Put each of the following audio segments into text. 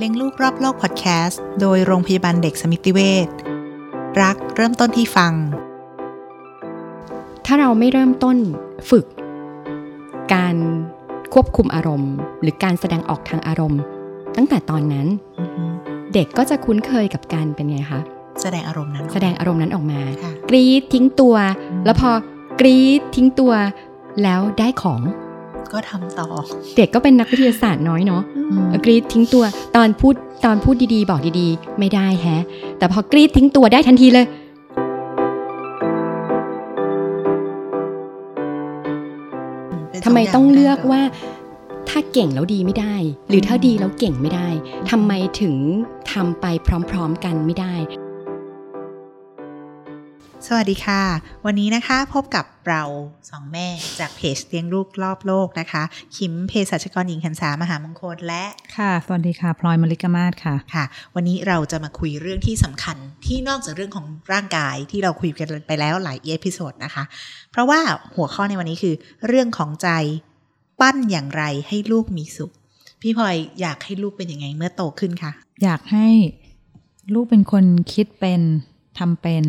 เลี้ยงลูกรอบโลกพอดแคสต์โดยโรงพยาบาลเด็กสมิติเวชรักเริ่มต้นที่ฟัง ถ้าเราไม่เริ่มต้นฝึก การควบคุมอารมณ์ หรือการแสดงออกทางอารมณ์ ตั้งแต่ตอนนั้น เด็กก็จะคุ้นเคยกับการเป็นไงคะแสดงอารมณ์นั้น แสดงอารมณ์นั้นออกมาค่ะกรี๊ดทิ้งตัวอืมแล้วพอกรี๊ดทิ้งตัว แล้วได้ของ ก็ทำต่อ เด็กก็เป็นนักวิทยาศาสตร์น้อยเนาะกรีดทิ้งตัวตอนพูดตอนพูดดีๆ บอกดีๆ ไม่ได้แฮะ แต่พอกรีดทิ้งตัวได้ทันทีเลยเป็นทำไมสย่าต้องเลือกได้หรว่าถ้าเก่งแล้วดีไม่ได้ หรือถ้าดีแล้วเก่งไม่ได้ทำไมถึงทำไปพร้อม ๆ กันไม่ได้ สวัสดีค่ะ วันนี้นะคะพบกับเราสองแม่จากเพจเลี้ยงลูกรอบโลกนะคะ คิมเภสัชกรหญิงขันสามหามงคลและค่ะ สวัสดีค่ะ พลอยมลิกมาศค่ะค่ะ วันนี้เราจะมาคุยเรื่องที่สำคัญที่นอกจากเรื่องของร่างกายที่เราคุยกันไปแล้วหลาย episode นะคะ เพราะว่าหัวข้อในวันนี้คือ เรื่องของใจปั้นอย่างไรให้ลูกมีสุข พี่พลอยอยากให้ลูกเป็นยังไงเมื่อโตขึ้นคะอยากให้ลูกเป็นคนคิดเป็นทำเป็น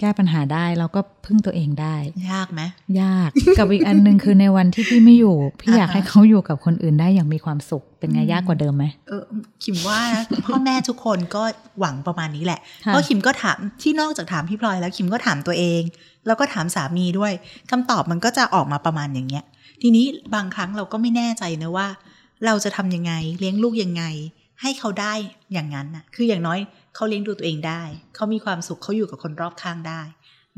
แก้ปัญหาได้แล้วก็พึ่งตัวเองได้ ยากไหมยากกับอีกอันหนึ่งคือในวันที่พี่ไม่อยู่ พี่อยากอ่าฮะให้เขาอยู่กับคนอื่นได้อย่างมีความสุขเป็นไงอืมยากกว่าเดิมไหมเออคิมว่านะพ่อแม่ทุกคนก็หวังประมาณนี้แหละค่ะเพราะคิมก็ถามที่นอกจากถามพี่พลอยแล้วคิมก็ถามตัวเอง แล้วก็ถามสามีด้วยคำตอบมันก็จะออกมาประมาณอย่างเงี้ย ทีนี้บางครั้งเราก็ไม่แน่ใจนะว่า เราจะทำยังไงเลี้ยงลูกยังไง ให้เขาได้อย่างนั้นน่ะ คืออย่างน้อย เขาเลี้ยงดูตัวเองได้ เขามีความสุขเขาอยู่กับคนรอบข้างได้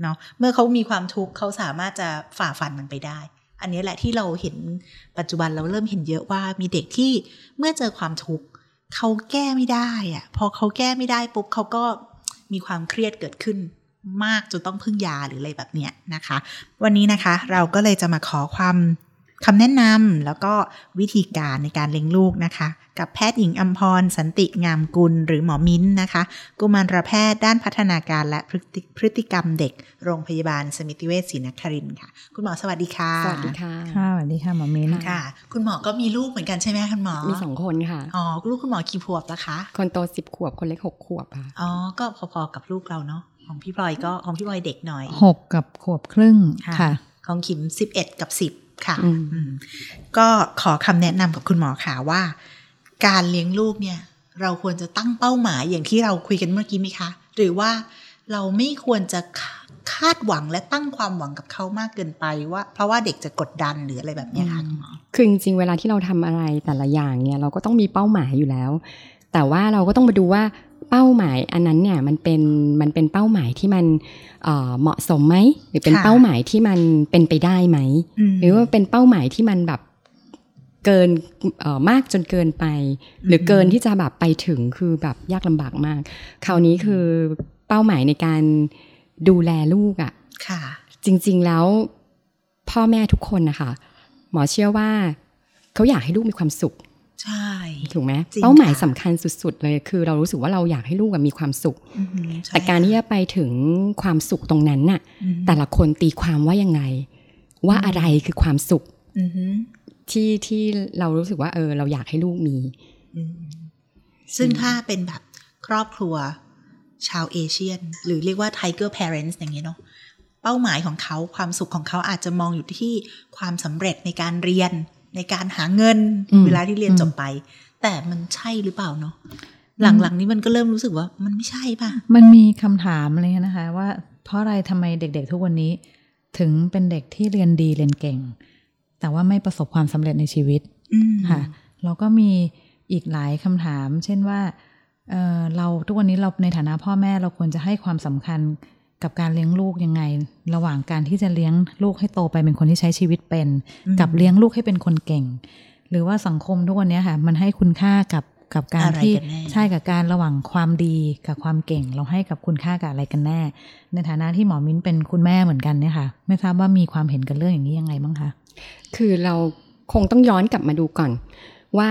เนาะเมื่อเขามีความทุกข์เขาสามารถจะฝ่าฟันมันไปได้ อันนี้แหละที่เราเห็นปัจจุบันเราเริ่มเห็นเยอะว่ามีเด็กที่เมื่อเจอความทุกข์เขาแก้ไม่ได้อะพอเขาแก้ไม่ได้ปุ๊บเขาก็มีความเครียดเกิดขึ้นมากจนต้องพึ่งยาหรืออะไรแบบเนี้ยนะคะ วันนี้นะคะเราก็เลยจะมาขอความ คำแนะนำแล้วก็วิธีการในการเลี้ยงลูกนะคะ กับแพทย์หญิงอัมพร สันติงามกุล หรือหมอมิ้นนะคะ กุมารแพทย์ด้านพัฒนาการและพฤติพฤติกรรมเด็ก โรงพยาบาลสมิติเวชศรีนครินทร์ค่ะ คุณหมอสวัสดีค่ะ สวัสดีค่ะค่ะสวัสดีค่ะหมอมิ้นค่ะ คุณหมอก็มีลูกเหมือนกันใช่ไหมคุณหมอมีสองคนค่ะอ๋อลูกคุณหมอกี่ขวบแล้วคะคนโตสิบขวบคนเล็กหกขวบค่ะอ๋อก็พอๆกับลูกเราเนาะของพี่พลอยก็ของพี่พลอยเด็กหน่อยหกกับขวบครึ่งค่ะค่ะของคิมสิบเอ็ดกับสิบ ค่ะอืมอืมก็ขอคำแนะนำกับคุณหมอค่ะว่า การเลี้ยงลูกเนี่ย เราควรจะตั้งเป้าหมายอย่างที่เราคุยกันเมื่อกี้ไหมคะ หรือว่าเราไม่ควรจะคาคาดหวังและตั้งความหวังกับเขามากเกินไปว่า เพราะว่าเด็กจะกดดันหรืออะไรแบบเนี้ยค่ะคุณหมอคือจริงๆเวลาที่เราทำอะไรแต่ละอย่างเนี่ย เราก็ต้องมีเป้าหมายอยู่แล้ว แต่ว่าเราก็ต้องมาดูว่า เป้าหมายอันนั้นเนี่ยมันเป็นมันเป็นเป้าหมายที่มันเอ่อเหมาะสมไหมหรือเป็นค่ะเป้าหมายที่มันเป็นไปได้ไหมมหรือว่าเป็นเป้าหมายที่มันแบบเกินเอ่อมากจนเกินไป หรือเกินที่จะแบบไปถึงคือแบบยากลำบากมาก คราวนี้คือเป้าหมายในการดูแลลูกอะ่ะค่ะ จริง ๆแล้วพ่อแม่ทุกคนนะคะหมอเชื่อว่าเขาอยากให้ลูกมีความสุข ใช่ถูกไหมจริงเป้าหมายค่ะสำคัญสุด ๆ เลยคือเรารู้สึกว่าเราอยากให้ลูกอะมีความสุขอือหือใช่แต่การที่จะไปถึงความสุขตรงนั้นน่ะอืมแต่ละคนตีความว่ายังไง ว่าอะไรคือความสุขอือหือที่ที่เรารู้สึกว่าเออ เราอยากให้ลูกมีอืมซึ่งถ้าเป็นแบบครอบครัวชาวเอเชียน หรือเรียกว่า Tiger Parents อย่างเงี้ยเนาะเป้าหมายของเขาความสุขของเขาอาจจะมองอยู่ที่ความสำเร็จในการเรียน ในการหาเงินอืมเวลาที่เรียนจบไป แต่มันใช่หรือเปล่าเนาะหลังๆนี้มันก็เริ่มรู้สึกว่ามันไม่ใช่ป่ะ มันมีคำถามอะไรนะคะ ว่าเพราะอะไรทำไมเด็กๆทุกวันนี้ ถึงเป็นเด็กที่เรียนดีเรียนเก่ง แต่ว่าไม่ประสบความสำเร็จในชีวิตอืมค่ะแล้วก็มีอีกหลายคำถาม เช่นว่าเอ่อเราทุกวันนี้เราในฐานะพ่อแม่เราควรจะให้ความสำคัญ กับการเลี้ยงลูกยังไง ระหว่างการที่จะเลี้ยงลูกให้โตไปเป็นคนที่ใช้ชีวิตเป็นอืมกับเลี้ยงลูกให้เป็นคนเก่ง หรือว่าสังคมทุกวันนี้ค่ะ มันให้คุณค่ากับกับการอะไรที่กันแน่ใช่กับการระหว่างความดีกับความเก่ง เราให้กับคุณค่ากับอะไรกันแน่ ในฐานะที่หมอมิ้นเป็นคุณแม่เหมือนกันเนี่ยค่ะ ไม่ทราบว่ามีความเห็นกันเรื่องอย่างนี้ยังไงบ้างคะคือเราคงต้องย้อนกลับมาดูก่อน ว่า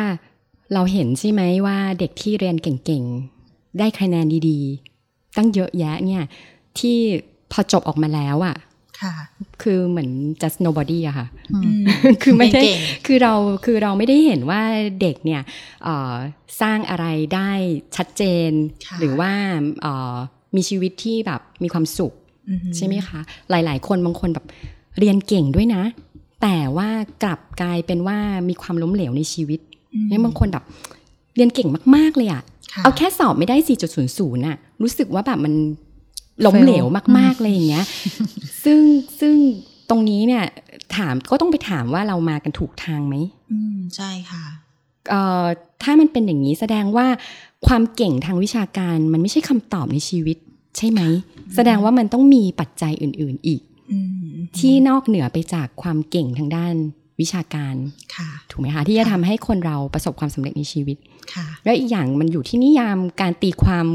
เราเห็นใช่ไหมว่าเด็กที่เรียนเก่งๆได้คะแนนดีๆ ตั้งเยอะแยะเนี่ย ที่พอจบออกมาแล้วอะ่ะค่ะคือเหมือน just nobody อะค่ะอืมคือไม่ได้เก่งคือเรา คือเราไม่ได้เห็นว่าเด็กเนี่ยเอ่อสร้างอะไรได้ชัดเจนค่ะหรือว่าเอ่อมีชีวิตที่แบบมีความสุขอือใช่ไหมคะ หลาย ๆ คนบางคนแบบเรียนเก่งด้วยนะ แต่ว่ากลับกลายเป็นว่ามีความล้มเหลวในชีวิตอืมเนี่ยบางคนแบบเรียนเก่งมาก ๆ เลยอะค่ะเอาแค่สอบไม่ได้ 4.00น่ะ รู้สึกว่าแบบมัน ล้มเหลวมากๆเลยอย่างเงี้ย ซึ่งซึ่งตรงนี้เนี่ยถามก็ต้องไปถามว่าเรามากันถูกทางไหมอืมใช่ค่ะเอ่อถ้ามันเป็นอย่างนี้แสดงว่าความเก่งทางวิชาการมันไม่ใช่คำตอบในชีวิต ใช่ไหม แสดงว่ามันต้องมีปัจจัยอื่น ๆอีกอืมที่นอกเหนือไปจากความเก่งทางด้านวิชาการค่ะถูกไหมคะที่จะค่ะทำให้คนเราประสบความสำเร็จในชีวิตค่ะแล้วอีกอย่างมันอยู่ที่นิยามการตีความ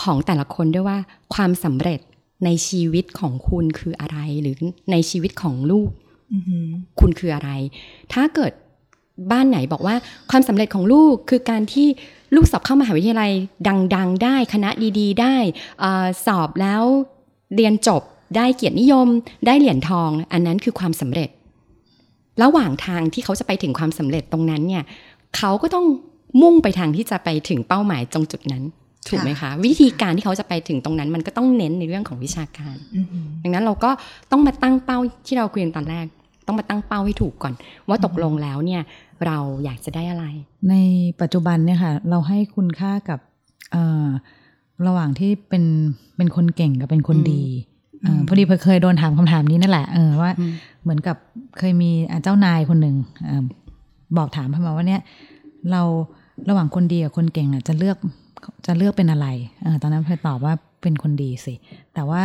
ของแต่ละคนด้วยว่าความสำเร็จในชีวิตของคุณคืออะไร หรือในชีวิตของลูกอือหือคุณคืออะไร ถ้าเกิดบ้านไหนบอกว่าความสำเร็จของลูกคือการที่ลูกสอบเข้ามหาวิทยาลัยดัง ๆ ได้คณะดี ๆ ได้เออสอบแล้วเรียนจบได้เกียรตินิยม ได้เหรียญทอง อันนั้นคือความสำเร็จ ระหว่างทางที่เขาจะไปถึงความสำเร็จตรงนั้นเนี่ยเขาก็ต้องมุ่งไปทางที่จะไปถึงเป้าหมายตรงจุดนั้น ถูกไหมคะวิธีการที่เขาจะไปถึงตรงนั้น มันก็ต้องเน้นในเรื่องของวิชาการอือหือดังนั้นเราก็ต้องมาตั้งเป้าที่เราคุยกันตอนแรก ต้องมาตั้งเป้าให้ถูกก่อน ว่าตกลงแล้วเนี่ยเราอยากจะได้อะไร ในปัจจุบันเนี่ยค่ะเราให้คุณค่ากับเอ่อระหว่างที่เป็นเป็นคนเก่งกับเป็นคนดีเออพอดีเคยโดนถามคำถามนี้นั่นแหละเออว่าอืมเหมือนกับเคยมีอะเจ้านายคนหนึ่งเออบอกถามพมาว่าเนี่ย เราระหว่างคนดีกับคนเก่งอะจะเลือก จะเลือกเป็นอะไรเออตอนนั้นพลอยตอบว่าเป็นคนดีสิ แต่ว่า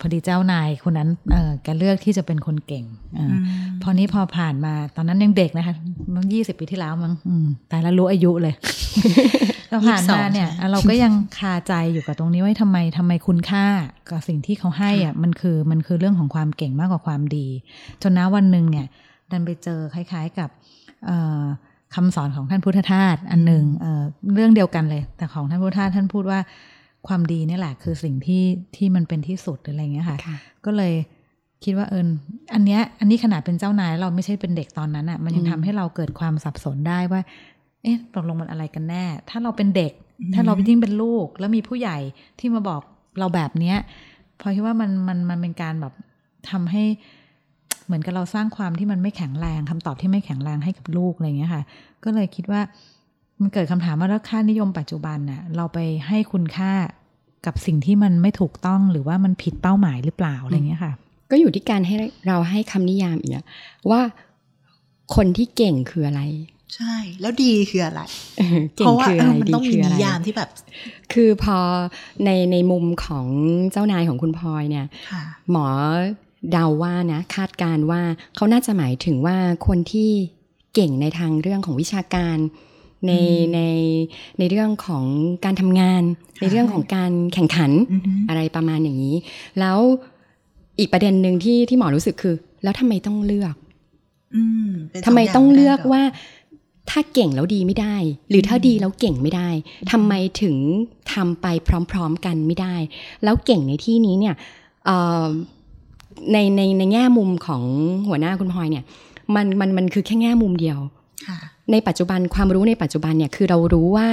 พอดีเจ้านายคนนั้นเออแกเลือกที่จะเป็นคนเก่งเอออพอนี้พอผ่านมาตอนนั้นยังเด็กนะคะมันยี่สิบปีที่แล้วมั้งอืมแต่แล้วรู้อายุเลยก็ผ่านมาเนี่ย22ใช่ไหมเราก็ยังคาใจอยู่กับตรงนี้ว่าทำไมทำไมคุณค่ากับสิ่งที่เขาให้อะมันคือมันคือเรื่องของความเก่งมากกว่าความดี จนนะวันหนึ่งเนี่ย ดันไปเจอคล้าย ๆกับเอ่อ คำสอนของท่านพุทธทาสอันหนึ่งเอ่อเรื่องเดียวกันเลย แต่ของท่านพุทธทาสท่านพูดว่าความดีนี่แหละคือสิ่งที่ที่มันเป็นที่สุดอะไรอย่างเงี้ยค่ะค่ะ ก็เลยคิดว่าเอิญอันเนี้ยอันนี้ขนาดเป็นเจ้านายแล้วเราไม่ใช่เป็นเด็กตอนนั้นอะ่ะ มันยังอืมทำให้เราเกิดความสับสนได้ว่า เอ๊ะตกลงมันอะไรกันแน่ ถ้าเราเป็นเด็กอืมถ้าเรายิ่งเป็นลูก แล้วมีผู้ใหญ่ที่มาบอกเราแบบเนี้ยพอคิดว่ามันมันมันเป็นการแบบทำให้ เหมือนกับเราสร้างความที่มันไม่แข็งแรงคำตอบที่ไม่แข็งแรงให้กับลูกอะไรอย่างเงี้ยค่ะ ก็เลยคิดว่ามันเกิดคำถามว่าแล้วค่านิยมปัจจุบันน่ะเราไปให้คุณค่ากับสิ่งที่มันไม่ถูกต้องหรือว่ามันผิดเป้าหมายหรือเปล่าอะไรอย่างเงี้ยค่ะ ก็อยู่ที่การให้เราให้คำนิยามอีกนะว่าคนที่เก่งคืออะไร ใช่ แล้วดีคืออะไรเก่เพงราะว่าคือเออะไรอมันดีต้องมีคืออะนิไรยามที่แบบ คือพอในในมุมของเจ้านายของคุณพลอยเนี่ยค่ะหมอ เดาว่านะคาดการณ์ว่าเขาน่าจะหมายถึงว่าคนที่เก่งในทางเรื่องของวิชาการ ในอืมในในเรื่องของการทำงานค่ะในเรื่องของการแข่งขันอือหืออะไรประมาณอย่างนี้ แล้วอีกประเด็นหนึ่งที่ที่หมอรู้สึกคือ แล้วทำไมต้องเลือกอืมเป็นสทำไมย่าต้องเลือกได้หรว่าถ้าเก่งแล้วดีไม่ได้ หรือถ้าดีแล้วเก่งไม่ได้ทำไมถึงทำไปพร้อม ๆ กันไม่ได้ แล้วเก่งในที่นี้เนี่ยเอ่อ ในในในแง่มุมของหัวหน้าคุณพลอยเนี่ยมันมันมันคือแค่แง่มุมเดียวค่ะในปัจจุบันความรู้ในปัจจุบันเนี่ยคือเรารู้ว่า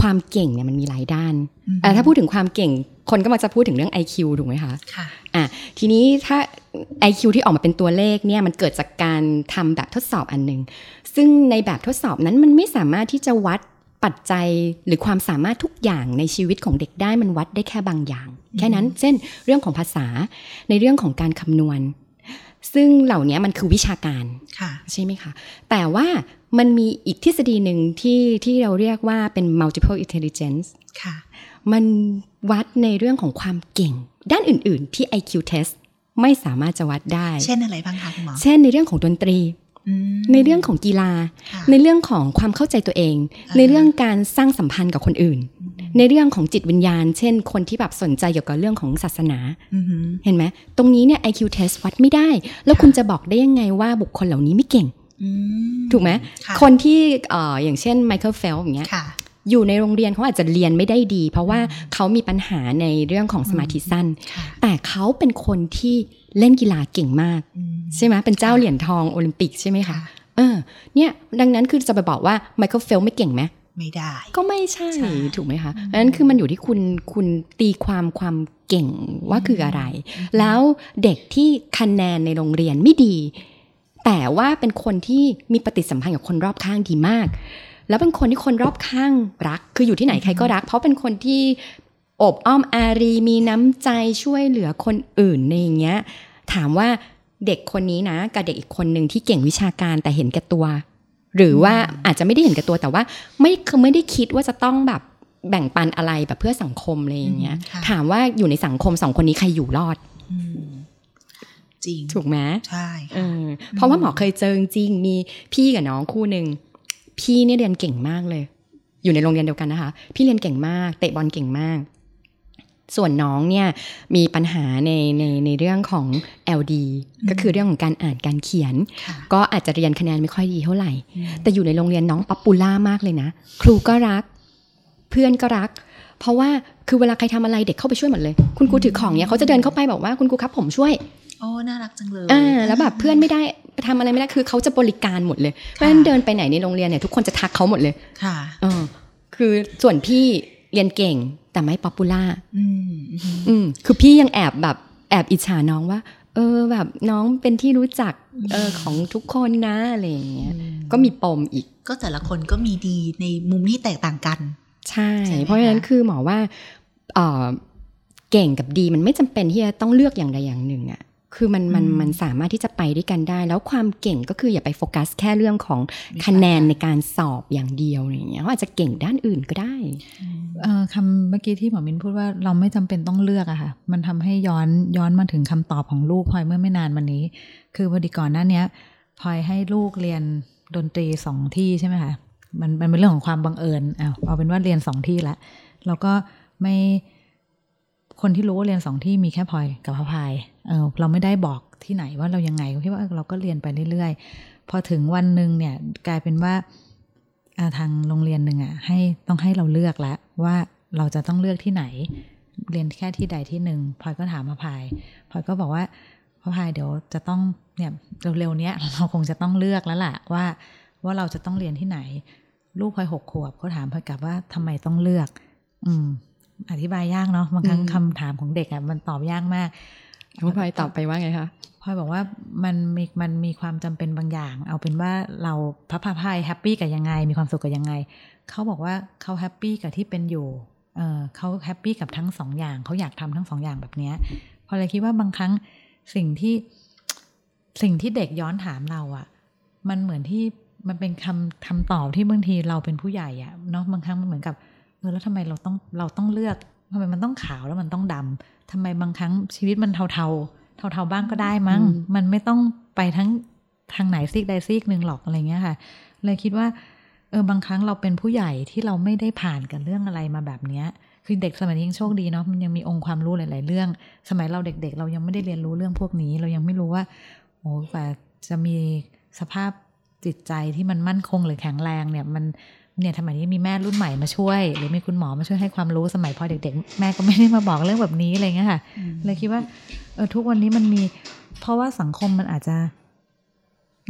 ความเก่งเนี่ยมันมีหลายด้านอือฮึเอ่อถ้าพูดถึงความเก่งคนก็มักจะพูดถึงเรื่อง IQ ถูกไหมคะค่ะอะทีนี้ถ้า IQ ที่ออกมาเป็นตัวเลขเนี่ยมันเกิดจากการทำแบบทดสอบอันหนึ่งซึ่งในแบบทดสอบนั้นมันไม่สามารถที่จะวัด ปัจจัยหรือความสามารถทุกอย่างในชีวิตของเด็กได้มันวัดได้แค่บางอย่าง แค่นั้นเช่นเรื่องของภาษาในเรื่องของการคำนวณ ซึ่งเหล่านี้มันคือวิชาการค่ะใช่ไหมคะ แต่ว่ามันมีอีกทฤษฎีหนึ่งที่ที่เราเรียกว่าเป็น multiple intelligence ค่ะมันวัดในเรื่องของความเก่ง ด้านอื่น ๆ ที่ IQ test ไม่สามารถจะวัดได้ เช่นอะไรบ้างคะคุณหมอ เช่นในเรื่องของดนตรีอืม ในเรื่องของกีฬาค่ะในเรื่องของความเข้าใจตัวเองอ่าในเรื่องการสร้างสัมพันธ์กับคนอื่น ในเรื่องของจิตวิญญาณ เช่น คนที่แบบสนใจเกี่ยวกับเรื่องของศาสนาอือหือเห็นไหมตรงนี้เนี่ย IQ test วัดไม่ได้ แล้วค่ะคุณจะบอกได้ยังไงว่าบุคคลเหล่านี้ไม่เก่งอืมถูกไหมค่ะคนที่เอ่ออย่างเช่นไมเคิลเฟลป์สอย่างเงี้ยค่ะ อยู่ในโรงเรียนเขาอาจจะเรียนไม่ได้ดี เพราะว่าเขามีปัญหาในเรื่องของสมาธิสั้นค่ะแต่เขาเป็นคนที่เล่นกีฬาเก่งมากอืมใช่ไหมเป็นเจ้าเหรียญทองโอลิมปิกใช่ไหมคะค่ะเออเนี่ยดังนั้นคือจะไปบอกว่าไมเคิลเฟลไม่เก่งไหมไม่ได้ ก็ไม่ใช่ใช่ถูกไหมคะดังนั้นคือมันอยู่ที่คุณคุณตีความความเก่งว่าคืออะไร แล้วเด็กที่คะแนนในโรงเรียนไม่ดี แต่ว่าเป็นคนที่มีปฏิสัมพันธ์กับคนรอบข้างดีมาก แล้วเป็นคนที่คนรอบข้างรัก คืออยู่ที่ไหนใครก็รัก เพราะเป็นคนที่อบอ้อมอารีมีน้ำใจช่วยเหลือคนอื่นในอย่างเงี้ย ถามว่าเด็กคนนี้นะ กับเด็กอีกคนหนึ่งที่เก่งวิชาการแต่เห็นแก่ตัว หรือว่าอาจจะไม่ได้เห็นแก่ตัวแต่ว่า ไม่คือไม่ได้คิดว่าจะต้องแบบแบ่งปันอะไรแบบเพื่อสังคมอะไรอย่างเงี้ยอืมค่ะถามว่าอยู่ในสังคมสองคนนี้ใครอยู่รอดอืมจริงถูกไหมใช่เอค่ะอเพราะว่าหมอเคยเจอจริงๆมีพี่กับน้องคู่หนึ่ง พี่เนี่ยเรียนเก่งมากเลย อยู่ในโรงเรียนเดียวกันนะคะ พี่เรียนเก่งมากเตะบอลเก่งมาก ส่วนน้องเนี่ยมีปัญหาในในในเรื่องของ LD ก็คือเรื่องของการอ่านการเขียนค่ะก็อาจจะเรียนคะแนนไม่ค่อยดีเท่าไหร่อืมแต่อยู่ในโรงเรียนน้อง popular มากเลยนะ ครูก็รัก เพื่อนก็รักเพราะว่าคือเวลาใครทำอะไรเด็กเข้าไปช่วยหมดเลย คุณครูถือของเนี่ยเขาจะเดินเข้าไปบอกว่าคุณครูครับผมช่วยโอ้น่ารักจังเลยอ่าแล้วแบบเพื่อนไม่ได้ ทำอะไรไม่ได้คือเขาจะบริการหมดเลยเพราะฉะนั้นเดินไปไหนในโรงเรียนเนี่ยทุกคนจะทักเขาหมดเลยค่ะเออคือส่วนพี่เรียนเก่งแต่ไม่ popular อืมอืมอืมคือพี่ยังแอบแบบแอบอิจฉาน้องว่า เออแบบน้องเป็นที่รู้จักเออของทุกคนนะอะไรอย่างเงี้ยก็มีปมอีก ก็แต่ละคนก็มีดีในมุมที่แตกต่างกัน ใช่ใช่ไหมเพราะฉะนั้นคะคือหมอว่าเอ่อเก่งกับดีมันไม่จำเป็นที่จะต้องเลือกอย่างใดอย่างหนึ่งอะ คือมันมันมันสามารถที่จะไปด้วยกันได้ แล้วความเก่งก็คืออย่าไปโฟกัสแค่เรื่องของคะแนนในการสอบอย่างเดียวอะไรอย่างเงี้ยเขาอาจจะเก่งด้านอื่นก็ได้เอ่อคำเมื่อกี้ที่หมอมินพูดว่าเราไม่จำเป็นต้องเลือกอะค่ะ มันทำให้ย้อนย้อนมาถึงคำตอบของลูกพลอยเมื่อไม่นานมานี้ คือพอดีก่อนหน้าเนี้ยพลอยให้ลูกเรียนดนตรีสองที่ใช่ไหมคะมันมันเป็นเรื่องของความบังเอิญเอาเอาเป็นว่าเรียนสองที่ละแล้วก็ไม่คนที่รู้ว่าเรียนสองที่มีแค่พลอยกับพระพาย เออเราไม่ได้บอกที่ไหนว่าเรายังไงคิดว่าเออเราก็เรียนไปเรื่อยๆ พอถึงวันหนึ่งเนี่ยกลายเป็นว่าอ่าทางโรงเรียนหนึ่งอะให้ต้องให้เราเลือกแล้วว่าเราจะต้องเลือกที่ไหน เรียนแค่ที่ใดที่หนึ่งพลอยก็ถามพระพายพลอยก็บอกว่าพระพายเดี๋ยวจะต้องเนี่ยเร็วๆเนี้ยเราคงจะต้องเลือกแล้วล่ะว่าว่าเราจะต้องเรียนที่ไหน ลูกพลอยหกขวบเขาถามพลอยกลับว่าทำไมต้องเลือก อืม อธิบายยากเนาะบางครั้งอืมคำถามของเด็กอะมันตอบยากมาก น้องพลอยตอบไปว่าไงคะพลอยบอกว่ามันมีมันมีความจำเป็นบางอย่าง เอาเป็นว่าเราพระพาพาย happy กับยังไง มีความสุขกับยังไงเขาบอกว่าเขา happy กับที่เป็นอยู่เออเขา happy กับทั้งสองอย่างเขาอยากทำทั้งสองอย่างแบบเนี้ยพลอยเลยคิดว่าบางครั้งสิ่งที่สิ่งที่เด็กย้อนถามเราอ่ะ มันเหมือนที่มันเป็นคำคำตอบที่บางทีเราเป็นผู้ใหญ่อะเนาะบางครั้งมันเหมือนกับเออแล้วทำไมเราต้องเราต้องเลือกทำไมมันต้องขาวแล้วมันต้องดำ ทำไมบางครั้งชีวิตมันเทาเทาๆเทาๆบ้างก็ได้มั้งอืมมันไม่ต้องไปทั้งทางไหนซีกใดซีกหนึ่งหรอกอะไรเงี้ยค่ะ เลยคิดว่าเออบางครั้งเราเป็นผู้ใหญ่ที่เราไม่ได้ผ่านกับเรื่องอะไรมาแบบเนี้ย คือเด็กสมัยนี้ยังโชคดีเนาะมันยังมีองค์ความรู้หลาย ๆ เรื่อง สมัยเราเด็ก ๆ เรายังไม่ได้เรียนรู้เรื่องพวกนี้ เรายังไม่รู้ว่าโอ้กว่าจะมีสภาพจิตใจที่มันมั่นคงหรือแข็งแรงเนี่ยมัน เนี่ยสมัยนี้มีแม่รุ่นใหม่มาช่วย หรือมีคุณหมอมาช่วยให้ความรู้สมัยพอเด็ก ๆ แม่ก็ไม่ได้มาบอกเรื่องแบบนี้อะไรเงี้ยค่ะเลยคิดว่าเออทุกวันนี้มันมี เพราะว่าสังคมมันอาจจะ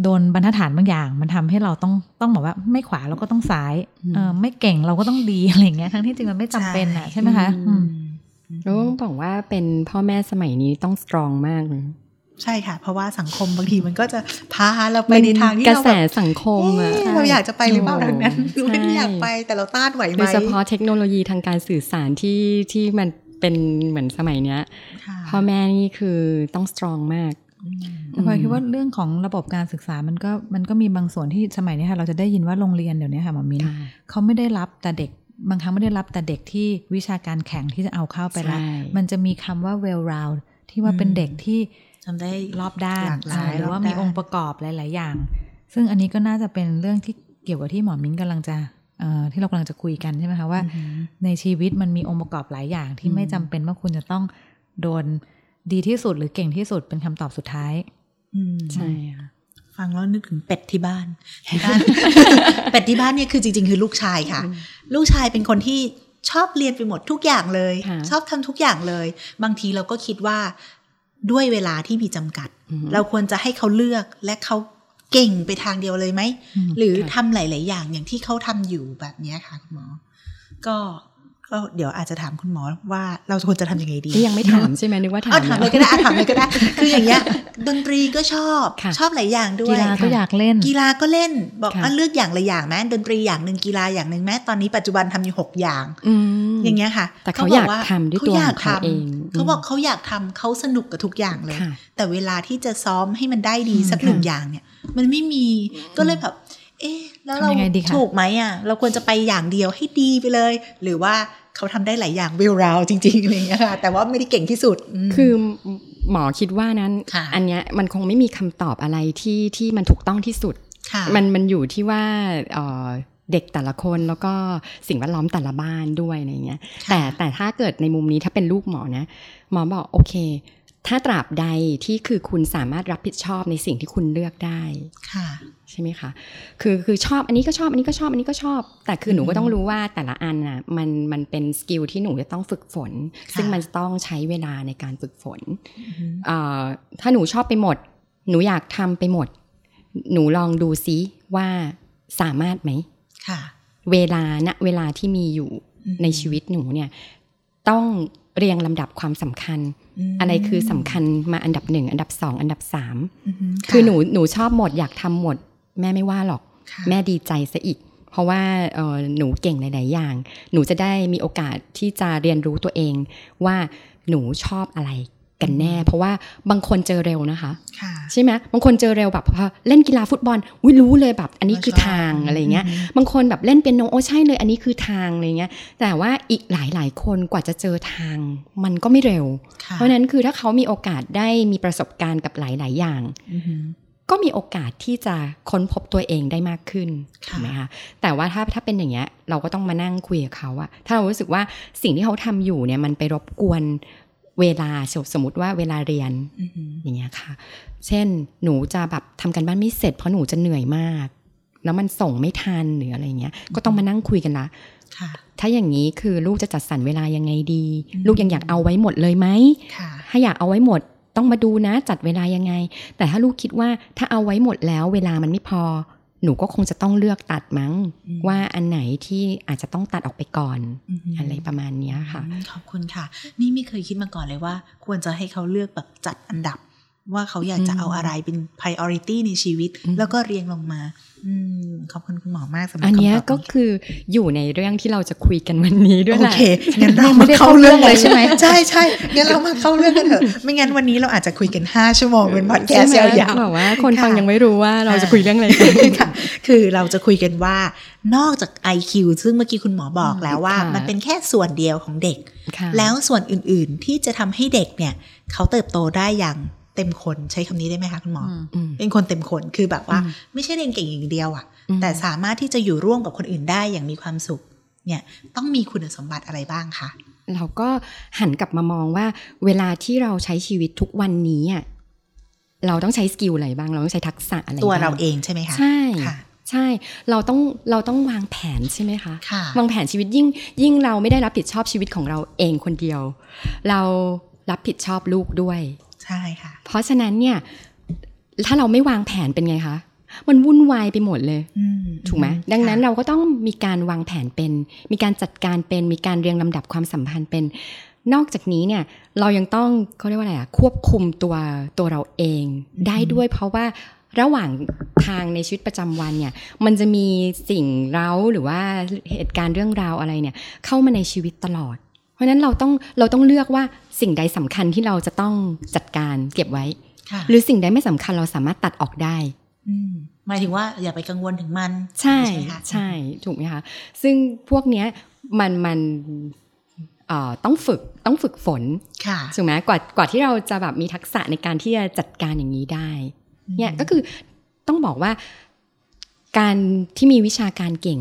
โดนบรรทัดฐานบางอย่าง มันทำให้เราต้องต้องบอกว่า ไม่ขวาเราก็ต้องซ้ายอืมเออไม่เก่งเราก็ต้องดีอะไรอย่างเงี้ยทั้งที่จริงมันไม่จำเป็นอะใช่ใช่ไหมคะอืมอืมแล้วต้องบอกว่าเป็นพ่อแม่สมัยนี้ต้องสตรองมากเลย ใช่ค่ะ เพราะว่าสังคมบางทีมันก็จะพาเราไปในทางที่กระเราแสแบบสังคมอะเอ๊ะเราอยากจะไปหรือเปล่าโอ้ทางนั้นหรือไม่ใช่อยากไปแต่เราต้านไหวไหมโดยเฉพาะเทคโนโลยีทางการสื่อสารที่ที่มันเป็นเหมือนสมัยเนี้ยค่ะพ่อแม่นี่คือต้องสตรองมากอืมแต่พลอยคิดว่าเรื่องของระบบการศึกษามันก็มันก็มีบางส่วนที่สมัยนี้ค่ะ เราจะได้ยินว่าโรงเรียนเดี๋ยวนี้ค่ะหมอมินค่ะเขาไม่ได้รับแต่เด็กบางครั้งไม่ได้รับแต่เด็กที่วิชาการแข่งที่จะเอาเข้าไปละใช่มันจะมีคำว่า well round ที่ว่าเป็นเด็กที่ ทำได้รอบด้านหลากหลายหรือว่าอบด้มีองค์ประกอบหลาย ๆ อย่าง ซึ่งอันนี้ก็น่าจะเป็นเรื่องที่เกี่ยวกับที่หมอมิ้นกำลังจะเอ่อที่เรากำลังจะคุยกันใช่ไหมคะว่าอือหือในชีวิตมันมีองค์ประกอบหลายอย่างที่อืมไม่จำเป็นว่าคุณจะต้องโดนดีที่สุดหรือเก่งที่สุดเป็นคำตอบสุดท้ายอืมใช่ค่ะฟังแล้วนึกถึงเป็ดที่บ้านที่บ้าน เป็ดที่บ้านเนี่ยคือจริง ๆ คือลูกชายค่ะ ลูกชายเป็นคนที่ชอบเรียนไปหมดทุกอย่างเลยค่ะชอบทำทุกอย่างเลย บางทีเราก็คิดว่า ด้วยเวลาที่มีจำกัดอืมเราควรจะให้เขาเลือกและเขาเก่งไปทางเดียวเลยไหมอืมหรือค่ะทำหลาย ๆ อย่างอย่างที่เขาทำอยู่แบบเนี้ยค่ะคุณหมอ ก็ ก็เดี๋ยวอาจจะถามคุณหมอว่าเราควรจะทำยังไงดีนี่ยังไม่ถามใช่ไหมนึกว่าถามเอาถามเลยก็ได้อะถามเลยก็ได้ คืออย่างเงี้ยดนตรีก็ชอบค่ะชอบหลายอย่างด้วยกีฬาก็อยากเล่น กีฬาก็เล่น บอกค่ะว่าเลือกอย่างละอย่างแม้ดนตรีอย่างหนึ่งกีฬาอย่างหนึ่งแม้ตอนนี้ปัจจุบันทำอยู่หกอย่างอืมอย่างเงี้ยค่ะ แต่เขาบอยากทำด้วยตัวเขาอยากของเขาทำเองเขาบอกเขาอยากทำเขาสนุกกับทุกอย่างเลยค่ะแต่เวลาที่จะซ้อมให้มันได้ดีอืมสักหนึ่งค่ะอย่างเนี่ย มันไม่มีก็เลยแบบเอ๊ะ แล้วเราทำยังไงดีคะถูกไหมอะ เราควรจะไปอย่างเดียวให้ดีไปเลย หรือว่าเขาทำได้หลายอย่างเวลราวจริงๆอะไรอย่างเงี้ยค่ะ แต่ว่าไม่ได้เก่งที่สุดมคือหมอคิดว่านั้นค่ะอันเนี้ยมันคงไม่มีคำตอบอะไรที่ที่มันถูกต้องที่สุดค่ะมันมันอยู่ที่ว่าเอ่อเด็กแต่ละคนแล้วก็สิ่งแวดล้อมแต่ละบ้านด้วยอะไรเงี้ยค่ะแต่แต่ถ้าเกิดในมุมนี้ถ้าเป็นลูกหมอนะ หมอบอกโอเค ถ้าตราบใดที่คือคุณสามารถรับผิดชอบในสิ่งที่คุณเลือกได้ค่ะใช่ไหมคะคือคือชอบอันนี้ก็ชอบอันนี้ก็ชอบอันนี้ก็ชอบ แต่คือหนูอืมก็ต้องรู้ว่าแต่ละอันน่ะมันมันเป็นสกิลที่หนูจะต้องฝึกฝน ซึ่งมันจะต้องใช้เวลาในการฝึกฝนอืมเอ่อถ้าหนูชอบไปหมด หนูอยากทำไปหมด หนูลองดูซิว่าสามารถไหมค่ะ เวลาณเวลาที่มีอยู่อืมในชีวิตหนูเนี่ยต้องเรียงลำดับความสำคัญม อะไรคือสำคัญมาอันดับหนึ่งอันดับสองอันดับสามอืมคือหนูหนูชอบหมดอยากทำหมด แม่ไม่ว่าหรอกค่ะแม่ดีใจซะอีก เพราะว่าเอ่อหนูเก่งหลาย ๆ อย่าง หนูจะได้มีโอกาสที่จะเรียนรู้ตัวเองว่าหนูชอบอะไร กันแน่ เพราะว่าบางคนเจอเร็วนะคะค่ะใช่ไหมบางคนเจอเร็วแบบพอเล่นกีฬาฟุตบอลอุ้ยรู้เลยแบบ อันนี้คือทางอะไรเงี้ยบางคนแบบเล่นเปียโนโอ้ใช่เลย อันนี้คือทางอะไรเงี้ยแต่ว่าอีกหลายหลายๆคนกว่าจะเจอทาง มันก็ไม่เร็วค่ะเพราะฉะนั้นคือถ้าเขามีโอกาสได้มีประสบการณ์กับหลาย ๆ อย่างอืมก็มีโอกาสที่จะค้นพบตัวเองได้มากขึ้นค่ะถูกไหมคะแต่ว่าถ้าถ้าเป็นอย่างเงี้ยเราก็ต้องมานั่งคุยกับเขาอะถ้าเรารู้สึกว่าสิ่งที่เขาทำอยู่เนี่ยมันไปรบกวน เวลาสมสมมติว่าเวลาเรียนอืมอย่างเงี้ยค่ะ เช่นหนูจะแบบทำกันบ้านไม่เสร็จเพราะหนูจะเหนื่อยมาก แล้วมันส่งไม่ทันหรืออะไรเงี้ย ก็ต้องมานั่งคุยกันละค่ะถ้าอย่างนี้คือลูกจะจัดสรรเวลายังไงดีอืมลูกยังอยากเอาไว้หมดเลยไหมค่ะถ้าอยากเอาไว้หมดต้องมาดูนะจัดเวลายังไง แต่ถ้าลูกคิดว่าถ้าเอาไว้หมดแล้วเวลามันไม่พอ หนูก็คงจะต้องเลือกตัดมั้งอืมว่าอันไหนที่อาจจะต้องตัดออกไปก่อนอืมอะไรประมาณเนี้ยค่ะอืมขอบคุณค่ะ นี่ไม่เคยคิดมาก่อนเลยว่า ควรจะให้เขาเลือกแบบจัดอันดับ ว่าเขาอยากจะอืมเอาอะไรเป็น priority ในชีวิตอืมแล้วก็เรียงลงมาอืมขอบคุณคุณหมอมากสำหรับอันเนี้ยคำตอบก็คืออยู่ในเรื่องที่เราจะคุยกันวันนี้ด้วยโอแหละเคงั้นเราไม่มาได้เข้าเรื่องเลยเข้าเรื่องเลยใช่ไหมใช่ใช่งั้นเรามาเข้าเรื่องกันเถอะไม่งั้นวันนี้เราอาจจะคุยกัน 5 ชั่วโมงเป็นพอดแคสต์ใช่ไหมยาวๆแบบว่า คนค่ะฟังยังไม่รู้ว่าเราจะคุยเรื่องอะไรกันค่ะคือเราจะคุยกันว่านอกจาก IQ ซึ่งเมื่อกี้คุณหมอบอกแล้วว่าค่ะมันเป็นแค่ส่วนเดียวของเด็กค่ะแล้วส่วนอื่นๆที่จะทำให้เด็กเนี่ย เขาเติบโตได้อย่าง เต็มคนใช้คำนี้ได้ไหมคะคุณหมออมอืมเป็นคนเต็มคนคือแบบว่าอืมไม่ใช่เรียนเก่งอย่างเดียวอะอืมแต่สามารถที่จะอยู่ร่วมกับคนอื่นได้อย่างมีความสุข เนี่ยต้องมีคุณสมบัติอะไรบ้างคะเราก็หันกลับมามองว่า เวลาที่เราใช้ชีวิตทุกวันนี้อะเราต้องใช้สกิลอะไรบ้าง เราต้องใช้ทักษะอะไรตัวบ้างเราเองใช่ไหมคะใช่ค่ะใช่ เราต้องเราต้องวางแผนใช่ไหมคะค่ะวางแผนชีวิตยิ่งยิ่งเราไม่ได้รับผิดชอบชีวิตของเราเองคนเดียว เรารับผิดชอบลูกด้วย ใช่ค่ะ เพราะฉะนั้นเนี่ยถ้าเราไม่วางแผนเป็นไงคะมันวุ่นวายไปหมดเลยอืมถูกไหมอืดังนั้นค่ะเราก็ต้องมีการวางแผนเป็น มีการจัดการเป็น มีการเรียงลำดับความสัมพันธ์เป็น นอกจากนี้เนี่ย เรายังต้องเขาเรียกว่าอะไรอะควบคุมตัวตัวเราเองได้ด้วยเพราะว่าระหว่างทางในชีวิตประจำวันเนี่ย มันจะมีสิ่งเร้าหรือว่าเหตุการณ์เรื่องราวอะไรเนี่ย เข้ามาในชีวิตตลอด เพราะฉะนั้นเราต้องเราต้องเลือกว่าสิ่งใดสำคัญที่เราจะต้องจัดการเก็บไว้ค่ะหรือสิ่งใดไม่สำคัญเราสามารถตัดออกได้มหมายถึงว่าอย่าไปกังวลถึงมัน ใช่ไหมคะใช่ถูกไหมคะซึ่งพวกเนี้ยมันมันเอ่อต้องฝึกต้องฝึกฝนค่ะถูกไหมกว่ากว่าที่เราจะแบบมีทักษะในการที่จะจัดการอย่างนี้ได้เนี่ยก็คือต้องบอกว่า การที่มีวิชาการเก่ง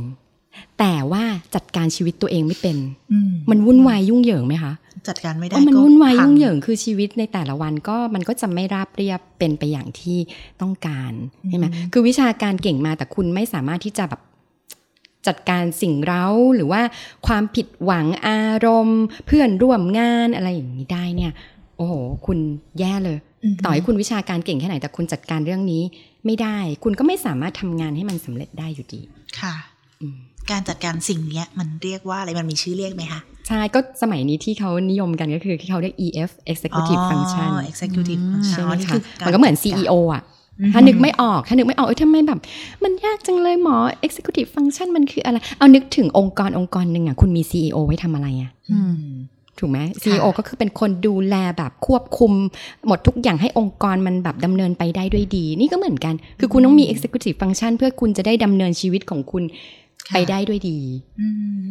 แต่ว่าจัดการชีวิตตัวเองไม่เป็นอืมันวุ่นวายยุ่งเหยิงไหมคะ จัดการไม่ได้ว่ามันก็วุ่นวายพัยุ่งเหยิงคือชีวิตในแต่ละวันก็มันก็จะไม่ราบเรียบเป็นไปอย่างที่ต้องการใช่ไหมคือวิชาการเก่งมาแต่คุณไม่สามารถที่จะแบบจัดการสิ่งเร้าหรือว่าความผิดหวังอารมณ์ เพื่อนร่วมงานอะไรอย่างนี้ได้เนี่ย โอ้โห คุณแย่เลยมต่อให้คุณวิชาการเก่งแค่ไหนแต่คุณจัดการเรื่องนี้ไม่ได้ คุณก็ไม่สามารถทำงานให้มันสำเร็จได้อยู่ดี ค่ะอืม การจัดการสิ่งเนี้ยมันเรียกว่าอะไรมันมีชื่อเรียกไหมคะ ใช่ ก็สมัยนี้ที่เขานิยมกันก็คือที่เขาเรียก EF Executive อ๋อ Function executive อืม function ใช่ไหมอ๋อนี่คะคือารมันก็เหมือน CEO อะอืมถ้านึกไม่ออก ถ้านึกไม่ออกเอ้ยทำไมแบบ มันยากจังเลยหมอ executive function มันคืออะไร เอานึกถึงองค์กรองค์กรหนึ่งอะ คุณมี CEO ไว้ทำอะไรอะอืมถูกไหม CEO ก็คือเป็นคนดูแลแบบควบคุม หมดทุกอย่างให้องค์กรมันแบบดำเนินไปได้ด้วยดี นี่ก็เหมือนกัน คือคุณต้องมี executive function เพื่อคุณจะได้ดำเนินชีวิตของคุณค่ะ ไปได้ด้วยดีอื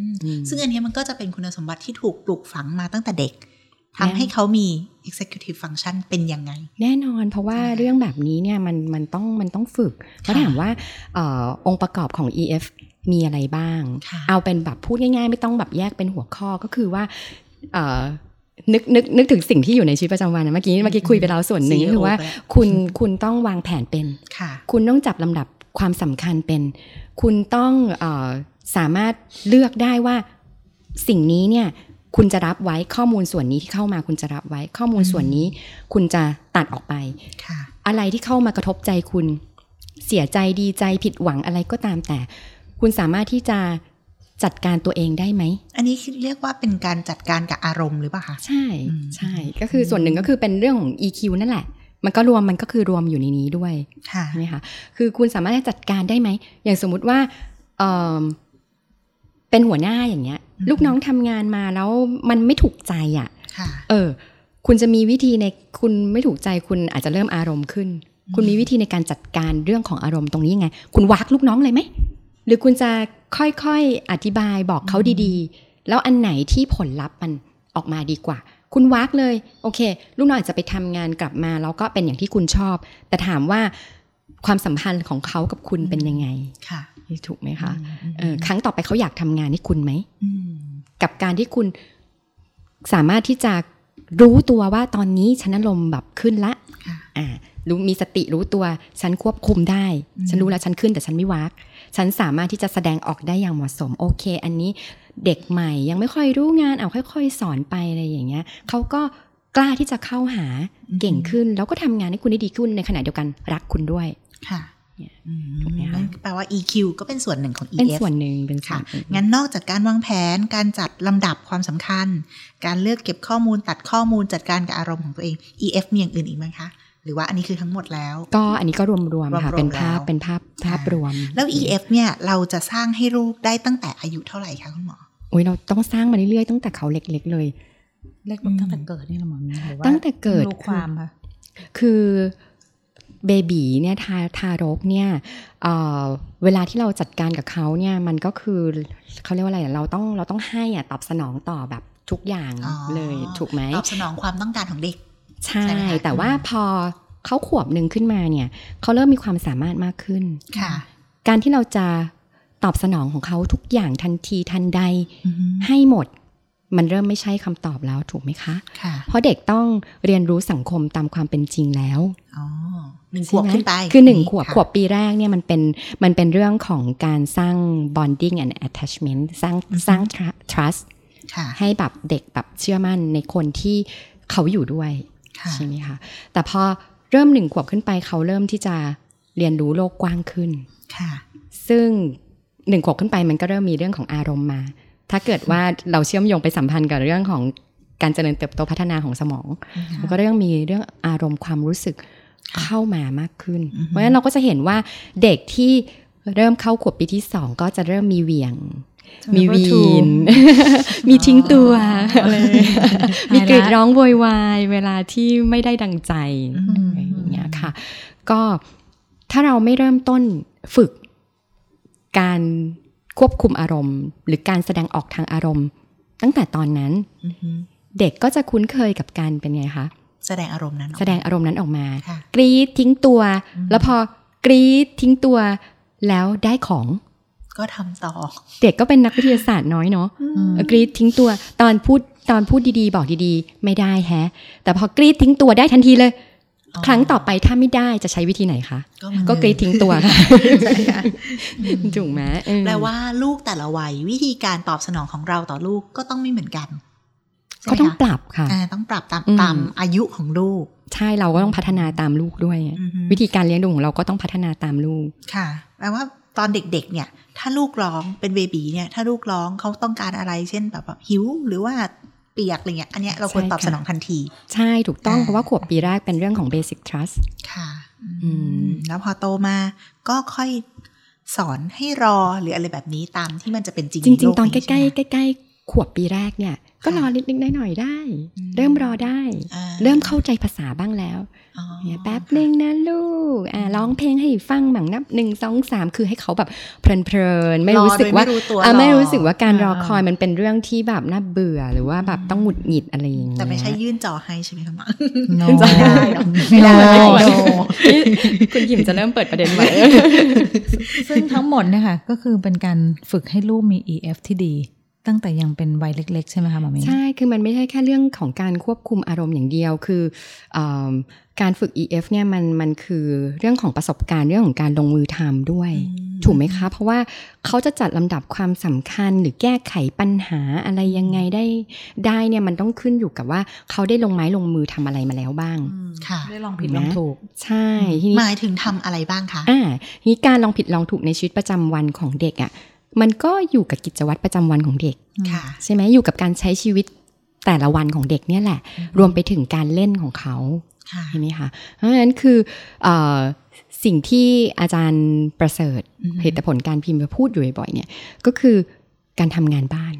มอืมซึ่งอันเนี้ยมันก็จะเป็นคุณสมบัติที่ถูกปลูกฝังมาตั้งแต่เด็กแน่ทำให้เขามี executive function เป็นยังไง แน่นอนเพราะว่าค่ะเรื่องแบบนี้เนี่ยมันมันต้องมันต้องฝึกเพราะค่ะถามว่าเออองค์ประกอบของ EF มีอะไรบ้างค่ะเอาเป็นแบบพูดง่ายๆ ไม่ต้องแบบแยกเป็นหัวข้อก็คือว่าเอ่อนึกนึกนึกถึงสิ่งที่อยู่ในชีวิตประจำวันนะเมื่อกี้เมื่อกี้คุยไปแล้วส่วนหนึ่ง CEO ก็คือว่าไปแล้วคุณคุณต้องวางแผนเป็นค่ะคุณต้องจับลำดับ ความสำคัญเป็น คุณต้องเออสามารถเลือกได้ว่าสิ่งนี้เนี่ยคุณจะรับไว้ข้อมูลส่วนนี้ที่เข้ามาคุณจะรับไว้ข้อมูลส่วนนี้ คุณจะตัดออกไปค่ะอะไรที่เข้ามากระทบใจคุณเสียใจดีใจผิดหวังอะไรก็ตามแต่ คุณสามารถที่จะจัดการตัวเองได้ไหม อันนี้คือเรียกว่าเป็นการจัดการกับอารมณ์หรือเปล่าคะ ใช่อืมใช่ ก็คือส่วนหนึ่งก็คือเป็นเรื่องของ EQ นั่นแหละ มันก็รวมมันก็คือรวมอยู่ในนี้ด้วยค่ะใช่ไหมคะคือคุณสามารถจะจัดการได้ไหม อย่างสมมุติว่าเอิ่มเป็นหัวหน้าอย่างเงี้ยอืมลูกน้องทำงานมาแล้วมันไม่ถูกใจอะค่ะ เออ คุณจะมีวิธีในคุณไม่ถูกใจคุณอาจจะเริ่มอารมณ์ขึ้น คุณมีวิธีในการจัดการเรื่องของอารมณ์ตรงนี้ยังไง คุณวักลูกน้องเลยไหมหรือคุณจะค่อยๆอธิบายบอกเขาดีๆ แล้วอันไหนที่ผลลัพธ์มันออกมาดีกว่า คุณวักเลย โอเค ลูกน้องอาจจะไปทำงานกลับมา แล้วก็เป็นอย่างที่คุณชอบ แต่ถามว่าความสัมพันธ์ของเขากับคุณเป็นยังไง ค่ะ ถูกไหมคะอืมเออครั้งต่อไปเขาอยากทำงานให้คุณไหมอืมกับการที่คุณสามารถที่จะรู้ตัวว่าตอนนี้ฉันอารมณ์แบบขึ้นละค่ะอ่ารู้มีสติรู้ตัวฉันควบคุมได้อืมฉันรู้แล้วฉันขึ้นแต่ฉันไม่วักฉันสามารถที่จะแสดงออกได้อย่างเหมาะสม โอเค อันนี้ เด็กใหม่ ยังไม่ค่อยรู้งานเอาค่อย ๆ สอนไปอะไรอย่างเงี้ยเขาก็กล้าที่จะเข้าหาเก่งขึ้น แล้วก็ทำงานให้คุณได้ดีขึ้นในขณะเดียวกันรักคุณด้วยค่ะเนี่ยอืมถูกไหมคะแปลว่า EQ ก็เป็นส่วนหนึ่งของเป็น EF ส่วนหนึ่งเป็นส่วค่ะนหนึ่งงั้นนอกจากการวางแผน การจัดลำดับความสำคัญ การเลือกเก็บข้อมูลตัดข้อมูลจัดการกับอารมณ์ของตัวเอง EF มีอย่างอื่นอีกไหมคะ หรือว่าอันนี้คือทั้งหมดแล้ว ก็อันนี้ก็รวมๆค่ะรวมๆเป็นภาพแล้วเป็นภาพภาพรวม แล้ว EF เนี่ยเราจะสร้างให้ลูกได้ตั้งแต่อายุเท่าไหร่คะคุณหมออุ้ยเราต้องสร้างมาเรื่อยๆตั้งแต่เขาเล็ก ๆ เลยเล็กตั้งแต่เกิดนี่เหรอหมอมีหรือว่าตั้งแต่เกิดรู้ความค่ะคือเบบีเนี่ยทาทารกเนี่ยเอ่อเวลาที่เราจัดการกับเขาเนี่ยมันก็คือเขาเรียกว่าอะไรอะเราต้องเราต้องให้อะตอบสนองต่อแบบทุกอย่างอ๋อเลยถูกไหมตอบสนองความต้องการของเด็ก ใช่ใช่ไหมคะแต่ว่าพอเขาขวบหนึ่งขึ้นมาเนี่ยเขาเริ่มมีความสามารถมากขึ้นค่ะ การที่เราจะตอบสนองของเขาทุกอย่างทันทีทันใดอือฮึให้หมด มันเริ่มไม่ใช่คำตอบแล้วถูกไหมคะค่ะเพราะเด็กต้องเรียนรู้สังคมตามความเป็นจริงแล้วอ๋อหนึ่งขวบใช่ไหมขึ้นไป คือหนึ่งขวบะขวบปีแรกเนี่ยมันเป็นมันเป็นเรื่องของการสร้าง bonding and attachment สร้างสร้าง tru- trust ค่ะให้แบบเด็กแบบเชื่อมั่นในคนที่เขาอยู่ด้วยค่ะ ใช่ไหมคะแต่พอเริ่มหนึ่งขวบขึ้นไปเขาเริ่มที่จะเรียนรู้โลกกว้างขึ้นค่ะ ซึ่งหนึ่งขวบขึ้นไปมันก็เริ่มมีเรื่องของอารมณ์มา ถ้าเกิดว่าเราเชื่อมโยงไปสัมพันธ์กับเรื่องของการเจริญเติบโตพัฒนาของสมองมันก็เรื่องมีเรื่องอารมณ์ความรู้สึกเข้ามามากขึ้นอือฮึเพราะฉะนั้นเราก็จะเห็นว่าเด็กที่เริ่มเข้าขวบปีที่สองก็จะเริ่มมีเหวี่ยง มีวีน มีทิ้งตัวอะไรมีกรีดร้องโวยวายเวลาที่ไม่ได้ดังใจอืมอะไรอย่างเงี้ยค่ะ ก็ถ้าเราไม่เริ่มต้นฝึกการควบคุมอารมณ์ หรือการแสดงออกทางอารมณ์ ตั้งแต่ตอนนั้นอือฮึเด็กก็จะคุ้นเคยกับการเป็นไงคะแสดงอารมณ์นั้นออกแสดงอารมณ์นั้นออกมาค่ะกรีดทิ้งตัวอืมแล้วพอกรีดทิ้งตัวแล้วได้ของ ก็ทำต่อ เด็กก็เป็นนักวิทยาศาสตร์น้อยเนาะอืมเออกรีดทิ้งตัวตอนพูดตอนพูดดีๆ บอกดีๆ ไม่ได้แฮะ แต่พอกรีดทิ้งตัวได้ทันทีเลยอ๋อครั้งต่อไปถ้าไม่ได้จะใช้วิธีไหนคะก็เหมือนก็กรีดเดิมทิ้งตัวค่ะถูกไหมเออแปลว่าลูกแต่ละวัยวิธีการตอบสนองของเราต่อลูกก็ต้องไม่เหมือนกันใช่ไหมก็ต้องคะปรับค่ะอ่าต้องปรับตามอืมตามอายุของลูก ใช่เราก็ต้องพัฒนาตามลูกด้วยอือฮึวิธีการเลี้ยงดูของเราก็ต้องพัฒนาตามลูกค่ะแปลว่า ตอนเด็กๆ เนี่ย ถ้าลูกร้องเป็นเบบีเนี่ย ถ้าลูกร้องเขาต้องการอะไร เช่นแบบแบบหิวหรือว่าเปียกอะไรเงี้ย อันเนี้ยเราควรใช่ตอบค่ะสนองทันที ใช่ถูกต้องอ่าเพราะว่าขวบปีแรกเป็นเรื่องของ basic trust ค่ะอืมแล้วพอโตมาก็ค่อยสอนให้รอหรืออะไรแบบนี้ตามที่มันจะเป็นจริงจริงใโลๆตอนใกล้ช่ไหมๆใกล้ๆขวบปีแรกเนี่ย ก็รอนิดนิดหน่อยๆได้อืมเริ่มรอได้อ่าเริ่มเข้าใจภาษาบ้างแล้วอ๋อเนี่ยแป๊บหนึ่งนะลูกอ่าร้องเพลงให้ฟังบังนับหนึ่งสองสามคือให้เขาแบบเพลินๆไม่รู้สึกว่ารอโดยไม่รู้ตัวอ่าหรอไม่รู้สึกว่าการรออ่าคอยมันเป็นเรื่องที่แบบน่าเบื่อหรือว่าแบบต้องหงุดหงิดอะไรอย่างเงี้ยแต่ไม่ใช่ยื่นจอให้ใช่ไหมคะหมอ No ไม่ได้หรอกไม่ได้ไม่ควร No คุณขิมจะเริ่มเปิดประเด็นใหม่ซึ่งทั้งหมดเนี่ยค่ะก็คือเป็นการฝึกให้ลูกมี EF ที่ดี ตั้งแต่ยังเป็นวัยเล็ก ๆ ใช่ไหมคะหมอมิ้นใช่ คือมันไม่ใช่แค่เรื่องของการควบคุมอารมณ์อย่างเดียว คือเออการฝึก EF เนี่ยมันมันคือเรื่องของประสบการณ์เรื่องของการลงมือทำด้วย ถูกไหมคะ เพราะว่าเขาจะจัดลำดับความสำคัญหรือแก้ไขปัญหาอะไรยังไงได้ได้เนี่ยมันต้องขึ้นอยู่กับว่าเขาได้ลงไม้ลงมือทำอะไรมาแล้วบ้างค่ะได้ลองผิดลองถูก ใช่ทีนี้หมายถึงทำอะไรบ้างคะอ่าทีนี้การลองผิดลองถูกในชีวิตประจำวันของเด็กอะ่ะ มันก็อยู่กับกิจวัตรประจำวันของเด็กค่ะใช่ไหมอยู่กับการใช้ชีวิตแต่ละวันของเด็กเนี่ยแหละ รวมไปถึงการเล่นของเขาค่ะใช่ไหมคะเพราะฉะนั้นคือเออสิ่งที่อาจารย์ประเสริฐอือฮึเหตุผลการพิมพ์พูดอยู่บ่อยๆเนี่ยก็คือการทำงานบ้าน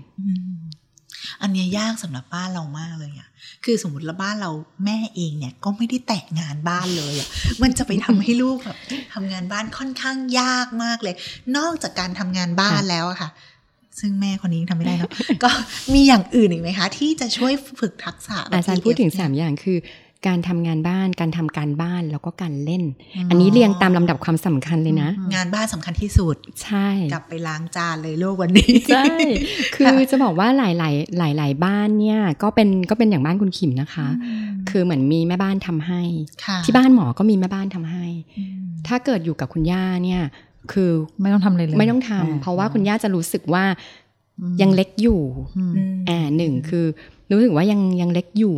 อันเนี้ยยากสำหรับบ้านเรามากเลยอะคือสมมติแล้วบ้านเราแม่เองเนี่ยก็ไม่ได้แตะงานบ้านเลยอะมันจะไปทำให้ลูกแบบทำงานบ้านค่อนข้างยากมากเลย นอกจากการทำงานบ้านแล้วอะค่ะ ซึ่งแม่คนนี้ยังทำไม่ได้เนาะ ก็มีอย่างอื่นอีกไหมคะ ที่จะช่วยฝึกทักษะอาจารย์พูดถึงสามอย่างคือ การทำงานบ้าน การทำการบ้านแล้วก็การเล่นอืมอันนี้เรียงตามลำดับความสำคัญเลยนะ งานบ้านสำคัญที่สุด ใช่ กลับไปล้างจานเลยลูกวันนี้ ใช่ คือจะบอกว่าหลายๆหลาย ๆ หลาย ๆ บ้านเนี่ยก็เป็นก็เป็นอย่างบ้านคุณขิมนะคะ คือเหมือนมีแม่บ้านทำให้ค่ะที่บ้านหมอก็มีแม่บ้านทำให้อืมถ้าเกิดอยู่กับคุณย่าเนี่ย คือไม่ต้องทำอะไรเลยไม่ต้องทำอ่เพราะว่าคุณย่าจะรู้สึกว่าอืมยังเล็กอยู่อืมอืมอ่าหนึ่งคือรู้สึกว่ายังยังเล็กอยู่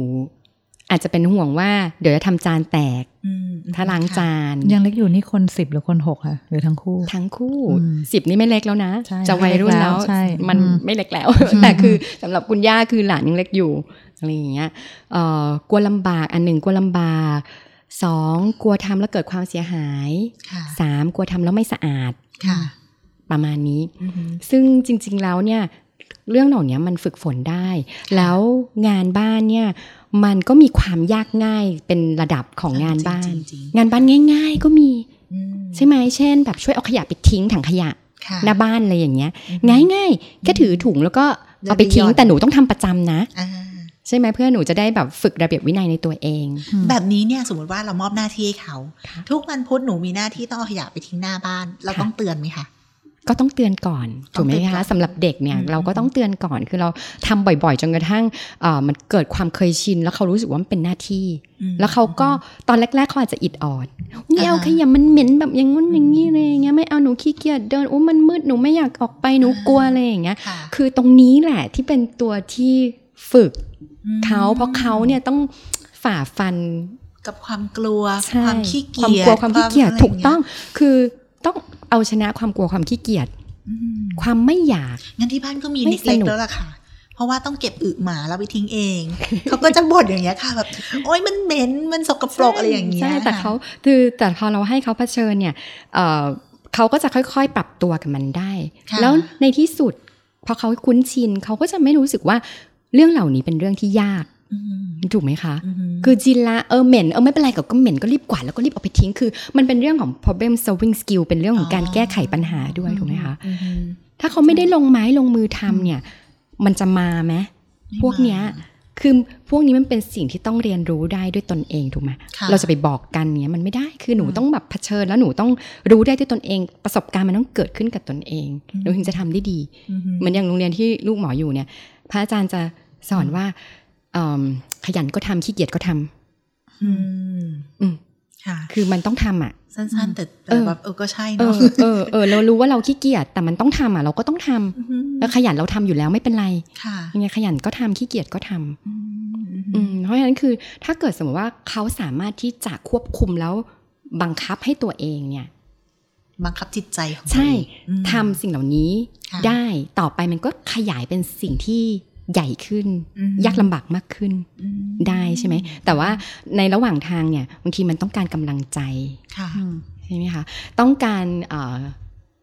อาจจะเป็นห่วงว่าเดี๋ยวจะทำจานแตกอืมถ้าล้างจานยังเล็กอยู่นี่คนสิบหรือคนหกค่ะหรือทั้งคู่ ทั้งคู่อืมสิบนี่ไม่เล็กแล้วนะใช่จะวัยรุ่นแล้วใช่มันอืมไม่เล็กแล้ว แต่คือสำหรับคุณย่าคือหลานยังเล็กอยู่อะไรอย่างเงี้ยเอ่อกลัวลำบากอันหนึ่งกลัวลำบากสองกลัวทำแล้วเกิดความเสียหายค่ะสามกลัวทำแล้วไม่สะอาดค่ะ ประมาณนี้อืมซึ่งจริง ๆแล้วเนี่ย เรื่องเหล่านี้มันฝึกฝนได้ แล้วงานบ้านเนี่ยมันก็มีความยากง่ายเป็นระดับของงานบ้านจริงๆงานบ้านง่าย ๆ ก็มีอืมใช่ไหมเช่น แบบช่วยเอาขยะไปทิ้งถังขยะค่ะหน้าบ้านอะไรอย่างเงี้ยอืมง่ายๆแค่ถือถุงแล้วก็เอาไปทิ้งเดินไปหย่อนแต่หนูต้องทำประจำนะอ่าใช่ไหมเพื่อหนูจะได้แบบฝึกระเบียบวินัยในตัวเอง แบบนี้เนี่ยสมมติว่าเรามอบหน้าที่ให้เขาค่ะทุกวันพุธหนูมีหน้าที่ต้องเอาขยะไปทิ้งหน้าบ้าน เราค่ะต้องเตือนไหมคะ ก็ต้องเตือนก่อนต้ถูอกงไหมเตือนก่อคะนสำหรับเด็กเนี่ยอืมเราก็ต้องเตือนก่อนคือเราทำบ่อยๆ จนกระทั่งเอ่อมันเกิดความเคยชิน แล้วเขารู้สึกว่ามันเป็นหน้าที่อืมแล้วเขาก็ตอนแรกๆเขาอาจจะอิดออดนี่เอาอ่าขยะมันเหม็นแบบอย่างงู้นอย่างนี้เลยอย่างเงี้ยไม่เอาหนูขี้เกียจเดินโอ้มันมืดหนูไม่อยากออกไปหนูกลัวอะไรอย่างเงี้ยค่ะคือตรงนี้แหละที่เป็นตัวที่ฝึกอืมเขาเพราะเขาเนี่ยต้องฝ่าฟันกับความกลัวใช่ความขี้ความเกียจกลัวความขี้เกียจะไรถูกต้องคือต้องเอาชนะความกลัวความขี้เกียจอืมความไม่อยากงั้นที่บ้านก็มีไม่เล็กสนุๆกแล้วล่ะค่ะเพราะว่าต้องเก็บอึหมาแล้วไปทิ้งเอง เขาก็จะบ่นอย่างเงี้ยค่ะแบบโอ๊ยมันเหม็นมันสกปรกอะไรอย่างเงี้ยใช่แต่ค่ะเขาคือแต่พอเราให้เขาเผชิญเนี่ยเอ่อเขาก็จะค่อยๆ ปรับตัวกับมันได้ค่ะแล้วในที่สุดพอเขาคุ้นชินเขาก็จะไม่รู้สึกว่าเรื่องเหล่านี้เป็นเรื่องที่ยากอืม ถูกไหมคะอืมคือจินละเออเหม็น เออไม่เป็นไรก็ก็เหม็นก็รีบกวาดแล้วก็รีบเอาไปทิ้ง คือ มันเป็นเรื่องของ problem solving skill เป็นเรื่องของการแก้ไขปัญหาด้วยถูกไหมคะอืมอืมถ้าเขาไม่ได้ลงไม้ลงมือทำเนี่ย มันจะมาไหมไม่พวกเนี้ยมาคือพวกนี้มันเป็นสิ่งที่ต้องเรียนรู้ได้ด้วยตนเองถูกไหมค่ะเราจะไปบอกกันเนี้ยมันไม่ได้คือหนูอืมต้องแบบเผชิญแล้วหนูต้องรู้ได้ด้วยตนเอง ประสบการณ์มันต้องเกิดขึ้นกับตนเองอืมหนูถึงจะทำได้ดีอือฮึเหมือนอย่างโรงเรียนที่ลูกหมออยู่เนี่ย พระอาจารย์จะสอนว่าเอิ่ม ขยันก็ทำขี้เกียจก็ทำอืมอืมค่ะคือมันต้องทำอะ สั้นๆ แต่เอแต่อแบบเออก็ใช่เอเนาะอเออเออเรารู้ว่าเราขี้เกียจแต่มันต้องทำอะ เราก็ต้องทำอือฮึแล้วขยันเราทำอยู่แล้วไม่เป็นไรค่ะยังไงขยันก็ทำขี้เกียจก็ทำอืมอือืมมเพราะฉะนั้นคือถ้าเกิดสมมติว่าเขาสามารถที่จะควบคุมแล้วบังคับให้ตัวเองเนี่ย บังคับจิตใจของตัวใช่เองอืมทำสิ่งเหล่านี้ค่ะได้ต่อไปมันก็ขยายเป็นสิ่งที่ ใหญ่ขึ้นอืมยากลำบากมากขึ้นอืมได้ใช่ไหม แต่ว่าในระหว่างทางเนี่ยบางทีมันต้องการกำลังใจค่ะอืมใช่ไหมคะต้องการเอ่อ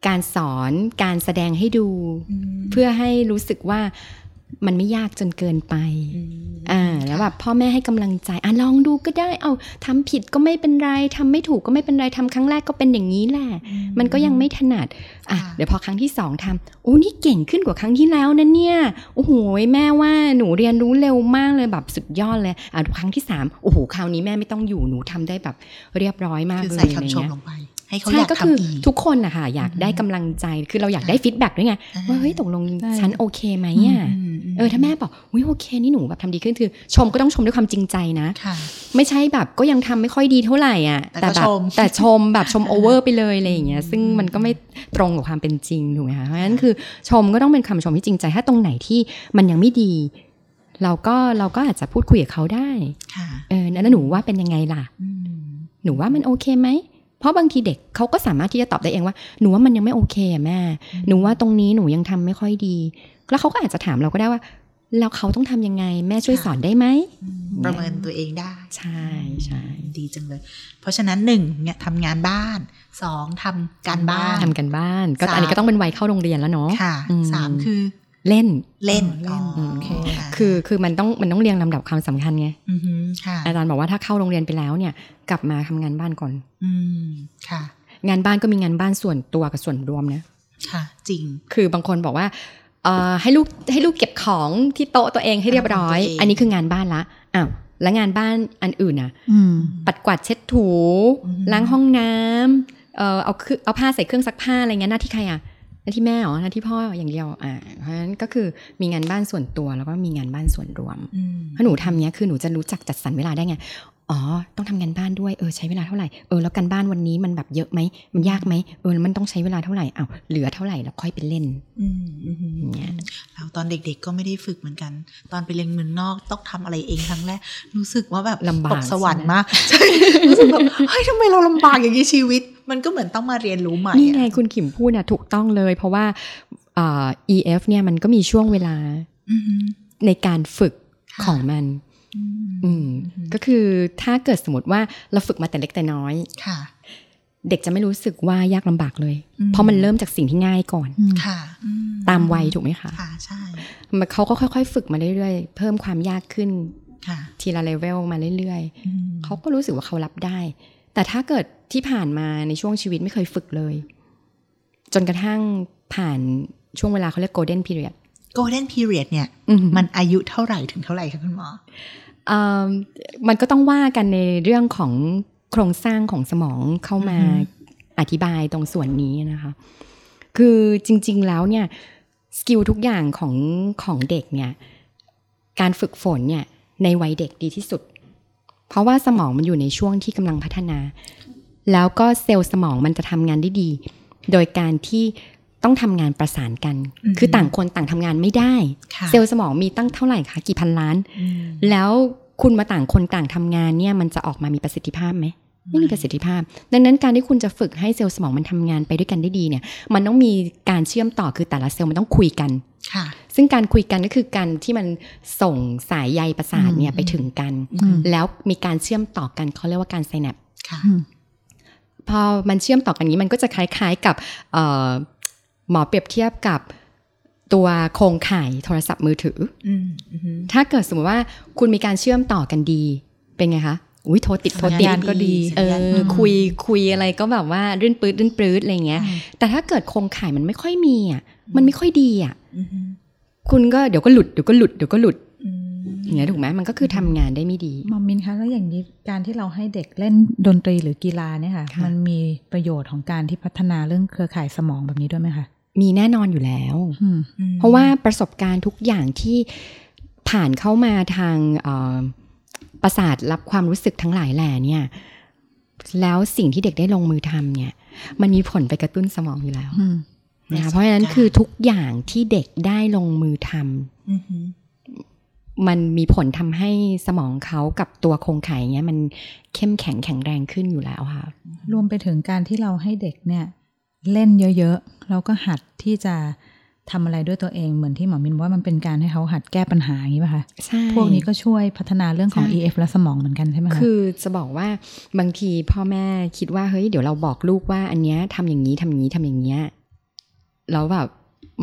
การสอนการแสดงให้ดูมเพื่อให้รู้สึกว่า มันไม่ยากจนเกินไปอืมอ่าแล้วแบบพ่อแม่ให้กำลังใจอะลองดูก็ได้ เอาทำผิดก็ไม่เป็นไรทำไม่ถูกก็ไม่เป็นไรทำครั้งแรกก็เป็นอย่างนี้แหละ มันก็ยังไม่ถนัดอะค่ะเดี๋ยวพอครั้งที่สองทำโอ้นี่เก่งขึ้นกว่าครั้งที่แล้วนะเนี่ยโอ้โหแม่ว่าหนูเรียนรู้เร็วมากเลยแบบสุดยอดเลยอะครั้งที่สามโอ้โหคราวนี้แม่ไม่ต้องอยู่หนูทำได้แบบเรียบร้อยมากคือเลยใส่อะไรคำชมเงี้ยลงไป ให้เขาใช่อยากก็คือทำอีกทุกคนนะคะอยากได้กำลังใจคือเราอยากได้ feedback ด้วยไงอ่าว่าเฮ้ยตกลงใช่ฉันโอเคไหมอะมมเออถ้าแม่บอกอุ้ยโอเคนี่หนูแบบทำดีขึ้นคือ ชมก็ต้องชมด้วยความจริงใจนะค่ะไม่ใช่แบบก็ยังทำไม่ค่อยดีเท่าไหร่อะแต่ก็แบบชมแต่ชมแบบชมโอเวอร์ไปเลยอะไรอย่างเงี้ยซึ่งมันก็ไม่ตรงกับความเป็นจริงถูกไหมคะเพราะฉะนั้นคือชมก็ต้องเป็นคำชมที่จริงใจ ถ้าตรงไหนที่มันยังไม่ดีเราก็เราก็อาจจะพูดคุยกับเขาได้ ค่ะ เออแล้วหนูว่าเป็นยังไงล่ะอืมหนูว่ามันโอเคไหม เพราะบางทีเด็กเขาก็สามารถที่จะตอบได้เองว่าหนูว่ามันยังไม่โอเคอะแม่หนูว่าตรงนี้หนูยังทำไม่ค่อยดี แล้วเขาก็อาจจะถามเราก็ได้ว่า แล้วเขาต้องทำยังไง แม่ช่วยสอนได้ไหมอืมประเมินตัวเองได้ ใช่ใช่ดีจังเลย เพราะฉะนั้นหนึ่งเนี่ยทำงานบ้านสองทำการบ้านทำกันบ้าน ก็สามอันนี้ก็ต้องเป็นวัยเข้าโรงเรียนแล้วเนาะค่ะอืมสามคือ เล่นเล่นเล่นอ๋อโอเคค่ะคือคือมันต้องมันต้องเรียงลำดับความสำคัญไงอือฮึค่ะอาจารย์บอกว่าถ้าเข้าโรงเรียนไปแล้วเนี่ย กลับมาทำงานบ้านก่อน อืมค่ะ งานบ้านก็มีงานบ้านส่วนตัวกับส่วนรวมนะค่ะ จริง คือบางคนบอกว่าเอ่อให้ลูกให้ลูกเก็บของที่โต๊ะตัวเองให้เรียบร้อยของตัวเองอันนี้คืองานบ้านละอ้าวแล้วงานบ้านอันอื่นน่ะอืมปัดกวาดเช็ดถูอืมล้างห้องน้ำเอ่อเอาคือเอาผ้าใส่เครื่องซักผ้าอะไรเงี้ยหน้าที่ใครอะ หน้าที่แม่เหรอหน้าที่พ่ออย่างเดียวอ่าเพราะฉะนั้นก็คือมีงานบ้านส่วนตัวแล้วก็มีงานบ้านส่วนรวมอืมถ้าหนูทำเนี้ยคือหนูจะรู้จักจัดสรรเวลาได้ไง อ๋อ ต้องทำงานบ้านด้วย เออ ใช้เวลาเท่าไหร่ เออ แล้วการบ้านวันนี้มันแบบเยอะไหม มันยากไหมเออแล้วมันต้องใช้เวลาเท่าไหร่อ้าวเหลือเท่าไหร่แล้วค่อยไปเล่นอืมอืมอืมเนี่ยเราตอนเด็กๆก็ไม่ได้ฝึกเหมือนกัน ตอนไปเรียนเมืองนอกต้องทำอะไรเองครั้งแรก รู้สึกว่าแบบลำบากตกสวรรค์ใช่ไหมมาก ใช่ รู้สึกแบบ เฮ้ยทำไมเราลำบากอย่างนี้ชีวิต มันก็เหมือนต้องมาเรียนรู้ใหม่ นี่ไงอะคุณขิมพูดนะถูกต้องเลย เพราะว่าเอ่อ EF เนี่ยมันก็มีช่วงเวลาอืมในการฝึกค่ะของมัน อืมอืมก็คือถ้าเกิดสมมติว่าเราฝึกมาแต่เล็กแต่น้อยค่ะ เด็กจะไม่รู้สึกว่ายากลำบากเลยอืมเพราะมันเริ่มจากสิ่งที่ง่ายก่อนอืมค่ะอืตามวัยถูกไหมคะค่ะใช่มันเขาก็ค่อย ๆ ฝึกมาเรื่อยๆเพิ่มความยากขึ้นค่ะทีละเลเวลมาเรื่อยๆอืมเขาก็รู้สึกว่าเขารับได้ แต่ถ้าเกิดที่ผ่านมาในช่วงชีวิตไม่เคยฝึกเลย จนกระทั่งผ่านช่วงเวลาเขาเรียก golden period golden period เนี่ยอืมมันอายุเท่าไหร่ถึงเท่าไหร่คะคุณหมออ่า มันก็ต้องว่ากันในเรื่องของโครงสร้างของสมองเข้ามาอือฮึอธิบายตรงส่วนนี้นะคะ คือจริง ๆ แล้วเนี่ยskill ทุกอย่างของของเด็กเนี่ยการฝึกฝนเนี่ยในวัยเด็กดีที่สุด เพราะว่าสมองมันอยู่ในช่วงที่กำลังพัฒนา แล้วก็เซลล์สมองมันจะทำงานได้ดี โดยการที่ ต้องทำงานประสานกันอือฮึคือต่างคนต่างทำงานไม่ได้ค่ะเซลล์สมองมีตั้งเท่าไหร่คะกี่พันล้านอืมแล้วคุณมาต่างคนต่างทำงานเนี่ยมันจะออกมามีประสิทธิภาพไหมไม่มีประสิทธิภาพ ดังนั้นการที่คุณจะฝึกให้เซลล์สมองมันทำงานไปด้วยกันได้ดีเนี่ย มันต้องมีการเชื่อมต่อคือแต่ละเซลล์มันต้องคุยกันค่ะ ซึ่งการคุยกันก็คือการที่มันส่งสายใยประสาทเนี่ยอืมไปถึงกันอืมแล้วมีการเชื่อมต่อกันเขาเรียกว่าการไซแนปค่ะอืมพอมันเชื่อมต่อกันนี้มันก็จะคล้าย ๆกับเอ่อ หมอเปรียบเทียบกับตัวโครงข่ายโทรศัพท์มือถืออืมอืมถ้าเกิดสมมติว่าคุณมีการเชื่อมต่อกันดี เป็นไงคะอุ้ยโทรติดโทรติดสัญญาณก็ดีเอสัญญาณอดีคุยคุยอะไรก็แบบว่ารื่นปื๊ดรื่นปื๊ดอะไรอย่างเงี้ย แต่ถ้าเกิดโครงข่ายมันไม่ค่อยมีอะมันไม่ค่อยดีอะอืมคุณก็เดี๋ยวก็หลุดเดี๋ยวก็หลุดเดี๋ยวก็หลุด อืมอย่างเงี้ยถูกไหมมันก็คือทำงานได้ไม่ดีมอมมินคะแล้วอย่างนี้การที่เราให้เด็กเล่นดนตรีหรือกีฬาเนี่ยค่ะค่ะ มันมีประโยชน์ของการที่พัฒนาเรื่องเครือข่ายสมองแบบนี้ด้วยไหมคะมีแน่นอนอยู่แล้วอืมอืมเพราะว่าประสบการณ์ทุกอย่างที่ผ่านเข้ามาทางเอ่อประสาทรับความรู้สึกทั้งหลายแหล่เนี่ย แล้วสิ่งที่เด็กได้ลงมือทำเนี่ย มันมีผลไปกระตุ้นสมองอยู่แล้วอืมนะคะเพราะฉะนั้นคือทุกอย่างที่เด็กได้ลงมือทำอือหือ มันมีผลทำให้สมองเขากับตัวโครงไข่เนี้ยมันเข้มแข็งแข็งแรงขึ้นอยู่แล้วค่ะ รวมไปถึงการที่เราให้เด็กเนี่ยเล่นเยอะๆแล้วก็หัดที่จะทำอะไรด้วยตัวเองเหมือนที่หมอมินว่ามันเป็นการให้เขาหัดแก้ปัญหาอย่างนี้ป่ะคะใช่พวกนี้ก็ช่วยพัฒนาเรื่องของใช่ EF และสมองเหมือนกันใช่ไหมคะคือจะบอกว่าบางทีพ่อแม่คิดว่าเฮ้ยเดี๋ยวเราบอกลูกว่า อันเนี้ยทำอย่างนี้ทำอย่างนี้ทำอย่างเงี้ยแล้วแบบ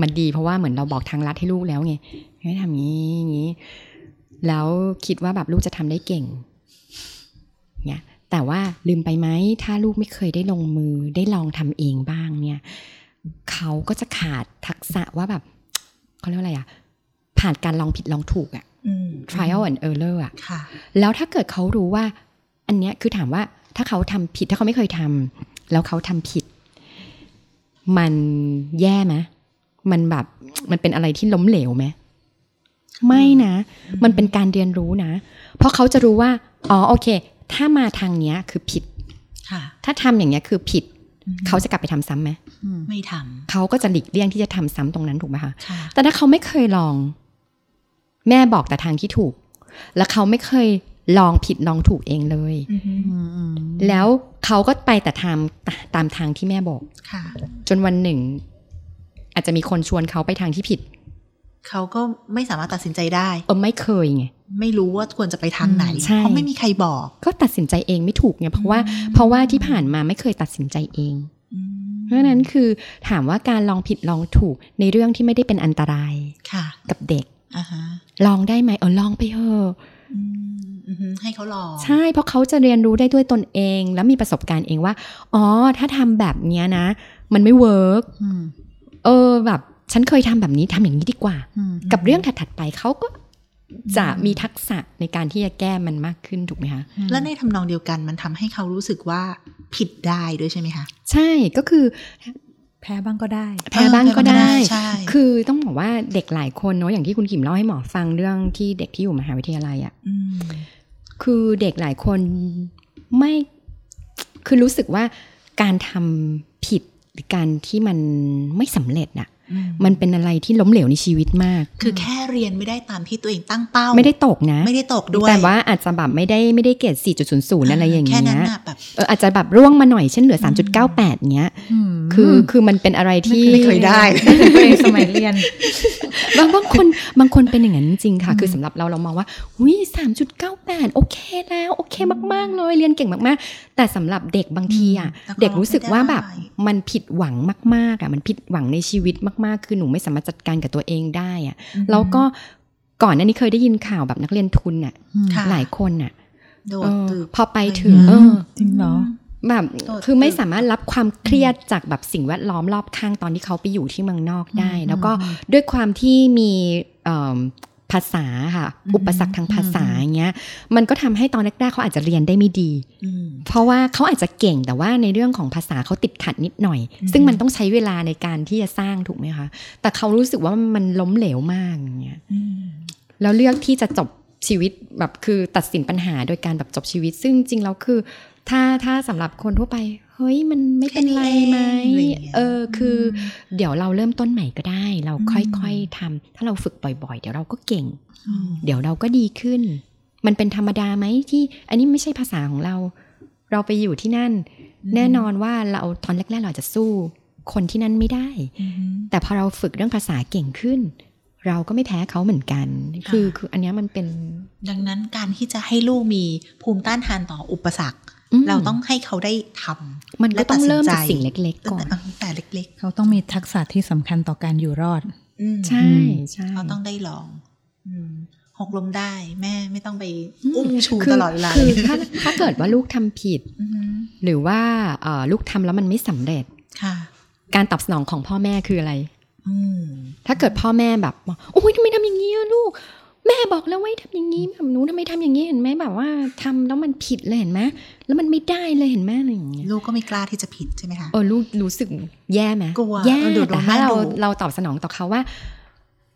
มันดีเพราะว่าเหมือนเราบอกทางลัดให้ลูกแล้วไง ให้ทำอย่างนี้อย่างนี้ แล้วคิดว่าแบบลูกจะทำได้เก่งเนี่ยแต่ว่าลืมไปไหมถ้าลูกไม่เคยได้ลงมือได้ลองทำเองบ้างเนี่ยเขาก็จะขาดทักษะว่าแบบเขาเรียกว่าอะไรอะผ่านการลองผิดลองถูกอะอืม trial and error อะค่ะแล้วถ้าเกิดเขารู้ว่า อันเนี้ยคือถามว่าถ้าเขาทำผิดถ้าเขาไม่เคยทำแล้วเขาทำผิด มันแย่ไหมมันแบบมันเป็นอะไรที่ล้มเหลวไหม ไม่นะ มันเป็นการเรียนรู้นะ เพราะเขาจะรู้ว่า อ๋อโอเค ถ้ามาทางเนี้ยคือผิดค่ะถ้าทำอย่างเงี้ยคือผิดอืมเขาจะกลับไปทำซ้ำไหมอืมไม่ทเขาก็จะหลีกเลี่ยงที่จะทำซ้ำตรงนั้นถูกไหมคะำค่ะแต่ถ้าเขาไม่เคยลอง แม่บอกแต่ทางที่ถูก แล้วเขาไม่เคยลองผิดลองถูกเองเลยอือหืออืมอืมแล้วเขาก็ไปแต่ทางตามทางที่แม่บอกค่ะจนวันหนึ่ง อาจจะมีคนชวนเขาไปทางที่ผิด เขาก็ไม่สามารถตัดสินใจได้เออไม่เคยไงไม่รู้ว่าควรจะไปทางไหนใช่เพราะไม่มีใครบอก ก็ตัดสินใจเองไม่ถูกไงเพราะว่าเพราะว่าที่ผ่านมาไม่เคยตัดสินใจเองอืมเพราะฉะนั้นคือถามว่าการลองผิดลองถูกในเรื่องที่ไม่ได้เป็นอันตรายค่ะ กับเด็กอ่าฮะลองได้ไหมเออลองไปเถอะอืมอือหือให้เขาลองใช่เพราะเขาจะเรียนรู้ได้ด้วยตนเอง แล้วมีประสบการณ์เองว่า อ๋อ ถ้าทำแบบเนี้ยนะ มันไม่เวิร์กอืมเออแบบ ฉันเคยทำแบบนี้ทำอย่างนี้ดีกว่าอืมกับเรื่องถัดๆไปเขาก็จะมีทักษะในการที่จะแก้มันมากขึ้นถูกไหมคะ และในทำนองเดียวกันมันทำให้เขารู้สึกว่าผิดได้ด้วยใช่ไหมคะ ใช่ก็คือแพ้บ้างก็ได้ แพ้บ้างก็ได้ใช่คือต้องบอกว่าเด็กหลายคนเนาะอย่างที่คุณขิมเล่าให้หมอฟังเรื่องที่เด็กที่อยู่มหาวิทยาลัยอะ่ะอืมคือเด็กหลายคนไม่คือรู้สึกว่าการทำผิดหรือการที่มันไม่สำเร็จน่ะอื มมันเป็นอะไรที่ล้มเหลวในชีวิตมาก คือแค่เรียนไม่ได้ตามที่ตัวเองตั้งเป้า ไม่ได้ตกนะ ไม่ได้ตกด้วย แต่ว่าอาจจะแบบไม่ได้ไม่ได้เกรด4.00อะไรอย่างแค่เงี้นั้นยน่ะแบบเอออาจจะแบบร่วงมาหน่อยเช่นเหลือ 3.98เงี้ยมคือคือมันเป็นอะไรที่ไม่เคยได้ตัวเองสมัยเรียนบางบางคนบางคนเป็นอย่างนั้นจริงๆค่ะ คือสำหรับเราเรามองว่าวิสามจุดเก้าแปดโอเคแล้ว โอเคมาก ๆ เลยเรียนเก่งมาก ๆ แต่สำหรับเด็กบางทีอะอืมเด็กรู้สึกว่าแบบไม่ได้มันผิดหวังมากๆอะมันผิดหวังในชีวิตมากๆ คือหนูไม่สามารถจัดการกับตัวเองได้อะแล้วก็ก่อนหน้านี้เคยได้ยินข่าวแบบนักเรียนทุนอะค่ะหลายคนอะโดเอดอตึกพอไปถึงอืมเออจริงเหรอแบบโดดคือไม่ตึกสามารถรับความเครียดจากแบบสิ่งแวดล้อมรอบข้างตอนที่เขาไปอยู่ที่เมืองนอกได้อืมแล้วก็อืมด้วยความที่มีเอิ่ม ภาษาค่ะอืมอุปสรรคทางภาษาอย่างเงี้ย มันก็ทำให้ตอนแรกๆเขาอาจจะเรียนได้ไม่ดีอืมเพราะว่าเขาอาจจะเก่งแต่ว่าในเรื่องของภาษาเขาติดขัดนิดหน่อยอืมซึ่งมันต้องใช้เวลาในการที่จะสร้างถูกไหมคะ แต่เขารู้สึกว่ามันล้มเหลวมากอย่างเงี้ยอืมแล้วเลือกที่จะจบชีวิตแบบคือตัดสินปัญหาโดยการแบบจบชีวิต ซึ่งจริงๆแล้วคือ ถ้าถ้าสำหรับคนทั่วไป เฮ้ยมันไม่เป็นไรไหมแค่นี้เองอะไรอย่างเงี้ยเออคืออเดี๋ยวเราเริ่มต้นใหม่ก็ได้ เราอืมค่อยๆทำถ้าเราฝึกบ่อยๆ เดี๋ยวเราก็เก่งอืมเดี๋ยวเราก็ดีขึ้น มันเป็นธรรมดาไหมที่ อันนี้ไม่ใช่ภาษาของเรา เราไปอยู่ที่นั่น แน่นอนว่าเราตอนแรกๆเราอาจจะสู้คนที่นั่นไม่ได้อืมแต่พอเราฝึกเรื่องภาษาเก่งขึ้น เราก็ไม่แพ้เขาเหมือนกัน คือค่ะคืออันเนี้ยมันเป็น ดังนั้นการที่จะให้ลูกมีภูมิต้านทานต่ออุปสรรคม เราต้องให้เขาได้ทำมันก็ต้องเริ่มจากและตัดสินใจสิ่งเล็กๆตั้งก่อนแต่ตั้งแต่เล็กเขาต้องมีทักษะที่สำคัญต่อการอยู่รอดๆอืมใช่ใช่เขาต้องได้ลองอืมหกล้มได้แม่ไม่ต้องไปอืมอุ้มชูคือตลอดเวลาคือเลยถ้าถ้าเกิดว่าลูกทำผิดอืมหรือว่าเอ่อลูกทำแล้วมันไม่สำเร็จค่ะ การตอบสนองของพ่อแม่คืออะไรอืมถ้าเกิดพ่อแม่แบบบอกโอ้ยทำไมทำอย่างนี้อะลูก แม่บอกแล้วไว้ทำอย่างนี้แบบหนูทำไมทำอย่างนี้เห็นไหมแบบว่าทำแล้วมันผิดเลยเห็นไหมแล้วมันไม่ได้เลยเห็นไหมอะไรอย่างเงี้ยลูกก็ไม่กล้าที่จะผิดใช่ไหมคะเออลูกรู้สึกแย่ไหมกลัวแย่เออดูโดนแต่ถ้าแม่เราดุเราตอบสนองต่อเขาว่า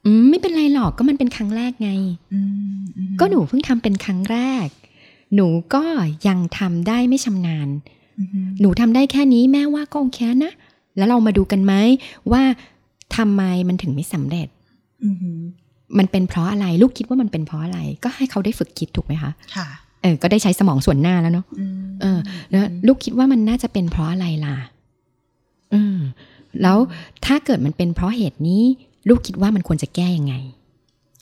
อืมไม่เป็นไรหรอกก็มันเป็นครั้งแรกไงอืมอืมก็หนูเพิ่งทำเป็นครั้งแรก หนูก็ยังทำได้ไม่ชำนาญอืมหนูทำได้แค่นี้แม่ว่าก็โอเคนะแล้วเรามาดูกันไหมว่าทำไมมันถึงไม่สำเร็จอื มมันเป็นเพราะอะไรลูกคิดว่ามันเป็นเพราะอะไร ก็ให้เขาได้ฝึกคิดถูกไหมคะค่ะเออก็ได้ใช้สมองส่วนหน้าแล้วเนาะอืมเออ แล้วลูกคิดว่ามันน่าจะเป็นเพราะอะไรล่ะอืมแล้วถ้าเกิดมันเป็นเพราะเหตุนี้ ลูกคิดว่ามันควรจะแก้ยังไง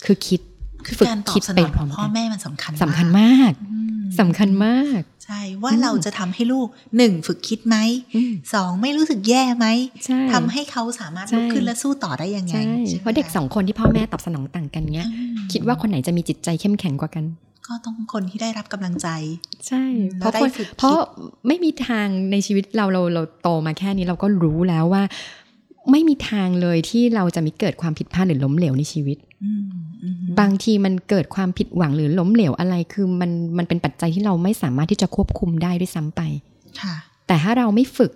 คือคิด คือฝึกการตอคิบดสนไปองพร้ขออมงกันพ่อแม่มันสำคัญสำคัญมากอืมสำคัญมาก ใช่ว่าเราจะทำให้ลูกหนึ่งฝึกคิดไหมอืมสองไม่รู้สึกแย่ไหมใช่ทำให้เขาสามารถใช่ลุกขึ้นและสู้ต่อได้ยังไงใช่ใช่ไหมเพราะเด็กสองคนที่พ่อแม่ตอบสนองต่างกันเนี้ยอืมคิดว่าคนไหนจะมีจิตใจเข้มแข็งกว่ากันก็ต้องคนที่ได้รับกำลังใจ ใช่อืมเพราะแล้วคนได้ฝึกคิดเพราะไม่มีทางในชีวิตเราเราเราโตมาแค่นี้เราก็รู้แล้วว่า ไม่มีทางเลยที่เราจะมีเกิดความผิดพลาดหรือล้มเหลวในชีวิตอืมอืม บางทีมันเกิดความผิดหวังหรือล้มเหลวอะไร คือมันมันเป็นปัจจัยที่เราไม่สามารถที่จะควบคุมได้ด้วยซ้ำไปค่ะ แต่ถ้าเราไม่ฝึก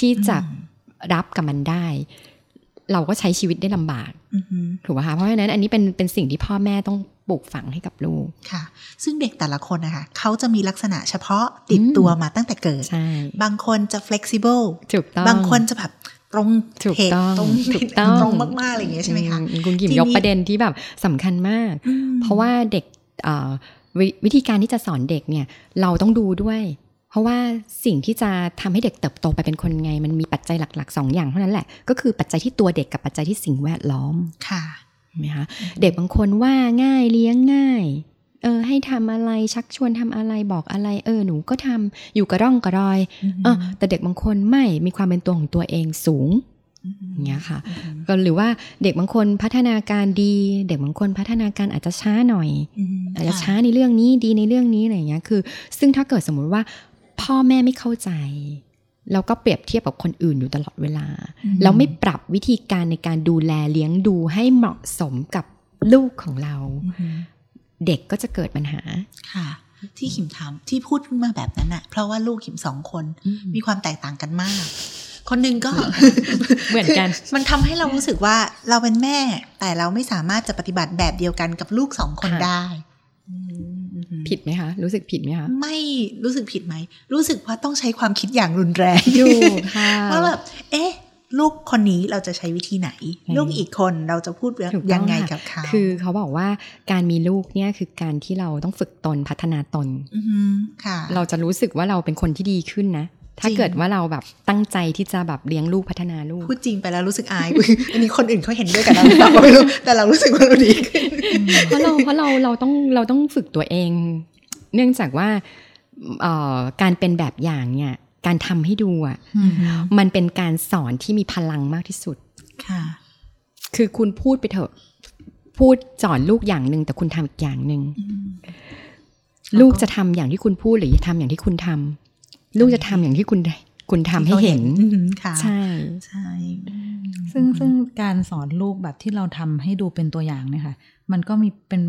ที่จะอืมรับกับมันได้ เราก็ใช้ชีวิตได้ลำบากอืมถูกไหมคะเพราะฉะนั้นอันนี้เป็นเป็นสิ่งที่พ่อแม่ต้องปลูกฝังให้กับลูกค่ะ ซึ่งเด็กแต่ละคนนะคะเขาจะมีลักษณะเฉพาะติดอืมตัวมาตั้งแต่เกิดใช่บางคนจะ flexible ถูกต้องบางคนจะแบบ ตรงถูกเหตุต้องตรงถูกต้องตรงมากๆอะไรอย่างเงี้ยใช่ไหมคะอืคุณกิมทีนี้ยกประเด็นที่แบบสำคัญมากอืมเพราะว่าเด็กเอ่อววิธีการที่จะสอนเด็กเนี่ย เราต้องดูด้วย เพราะว่าสิ่งที่จะทำให้เด็กเติบโตไปเป็นคนไง มันมีปัจจัยหลักๆสองอย่างเท่านั้นแหละ ก็คือปัจจัยที่ตัวเด็กกับปัจจัยที่สิ่งแวดล้อมค่ะเห็นไหมคะเด็กบางคนว่าง่ายเลี้ยงง่าย เออให้ทำอะไรชักชวนทำอะไรบอกอะไรเออหนูก็ทำอยู่กระร่องกระรอยเออแต่เด็กบางคนไม่มีความเป็นตัวของตัวเองสูงอย่างเงี้ยค่ะก็หรือว่าเด็กบางคนพัฒนาการดี เด็กบางคนพัฒนาการอาจจะช้าหน่อย อาจจะช้าในเรื่องนี้ดีในเรื่องนี้อะไรอย่างเงี้ยคือ ซึ่งถ้าเกิดสมมุติว่าพ่อแม่ไม่เข้าใจแล้วก็เปรียบเทียบกับคนอื่นอยู่ตลอดเวลา แล้วไม่ปรับวิธีการในการดูแลเลี้ยงดูให้เหมาะสมกับลูกของเรา เด็กก็จะเกิดปัญหาค่ะ ที่ขิมถามที่พูดขึ้นมาแบบนั้นน่ะเพราะว่าลูกขิมสองคนมีความแตกต่างกันมาก คนหนึ่งก็เหมือนกัน มันทำให้เรารู้สึกว่าเราเป็นแม่ แต่เราไม่สามารถจะปฏิบัติแบบเดียวกันกับลูกสองคนค่ะได้ผิดไหมคะ รู้สึกผิดไหมคะ ไม่รู้สึกผิดไหม รู้สึกว่าต้องใช้ความคิดอย่างรุนแรงอยู่ค่ะว่าแบบเอ๊ะ ลูกคนนี้เราจะใช้วิธีไหนอืมลูกอีกคนเราจะพูดถูกต้องยังไงค่ะกับเขาคือเขาบอกว่าการมีลูกเนี่ยคือการที่เราต้องฝึกตนพัฒนาตนอือฮึค่ะเราจะรู้สึกว่าเราเป็นคนที่ดีขึ้นนะ ถ้าจริงเกิดว่าเราแบบตั้งใจที่จะแบบเลี้ยงลูกพัฒนาลูกพูดจริงไปแล้วรู้สึกอายอันนี้คนอื่นเขาเห็นด้วยกับเราหรือเปล่าก็ไม่รู้แต่เรารู้สึกว่าเราดีขึ้นเพราะเราเพราะเราเราต้องเราต้องฝึกตัวเอง เนื่องจากว่าเอ่อการเป็นแบบอย่างเนี่ย การทำให้ดูอะมันเป็นการสอนที่มีพลังมากที่สุดค่ะ คือคุณพูดไปเถอะ พูดสอนลูกอย่างหนึ่งแต่คุณทำอีกอย่างหนึ่งลูกจะทำอย่างที่คุณพูดหรือจะทำอย่างที่คุณทำลูกจะทำอย่างที่คุณคุณทำให้เห็นอือฮึค่ะใช่ใช่ซึ่งซึ่งการสอนลูกแบบที่เราทำให้ดูเป็นตัวอย่างเนี่ยค่ะ มันก็มีเป็น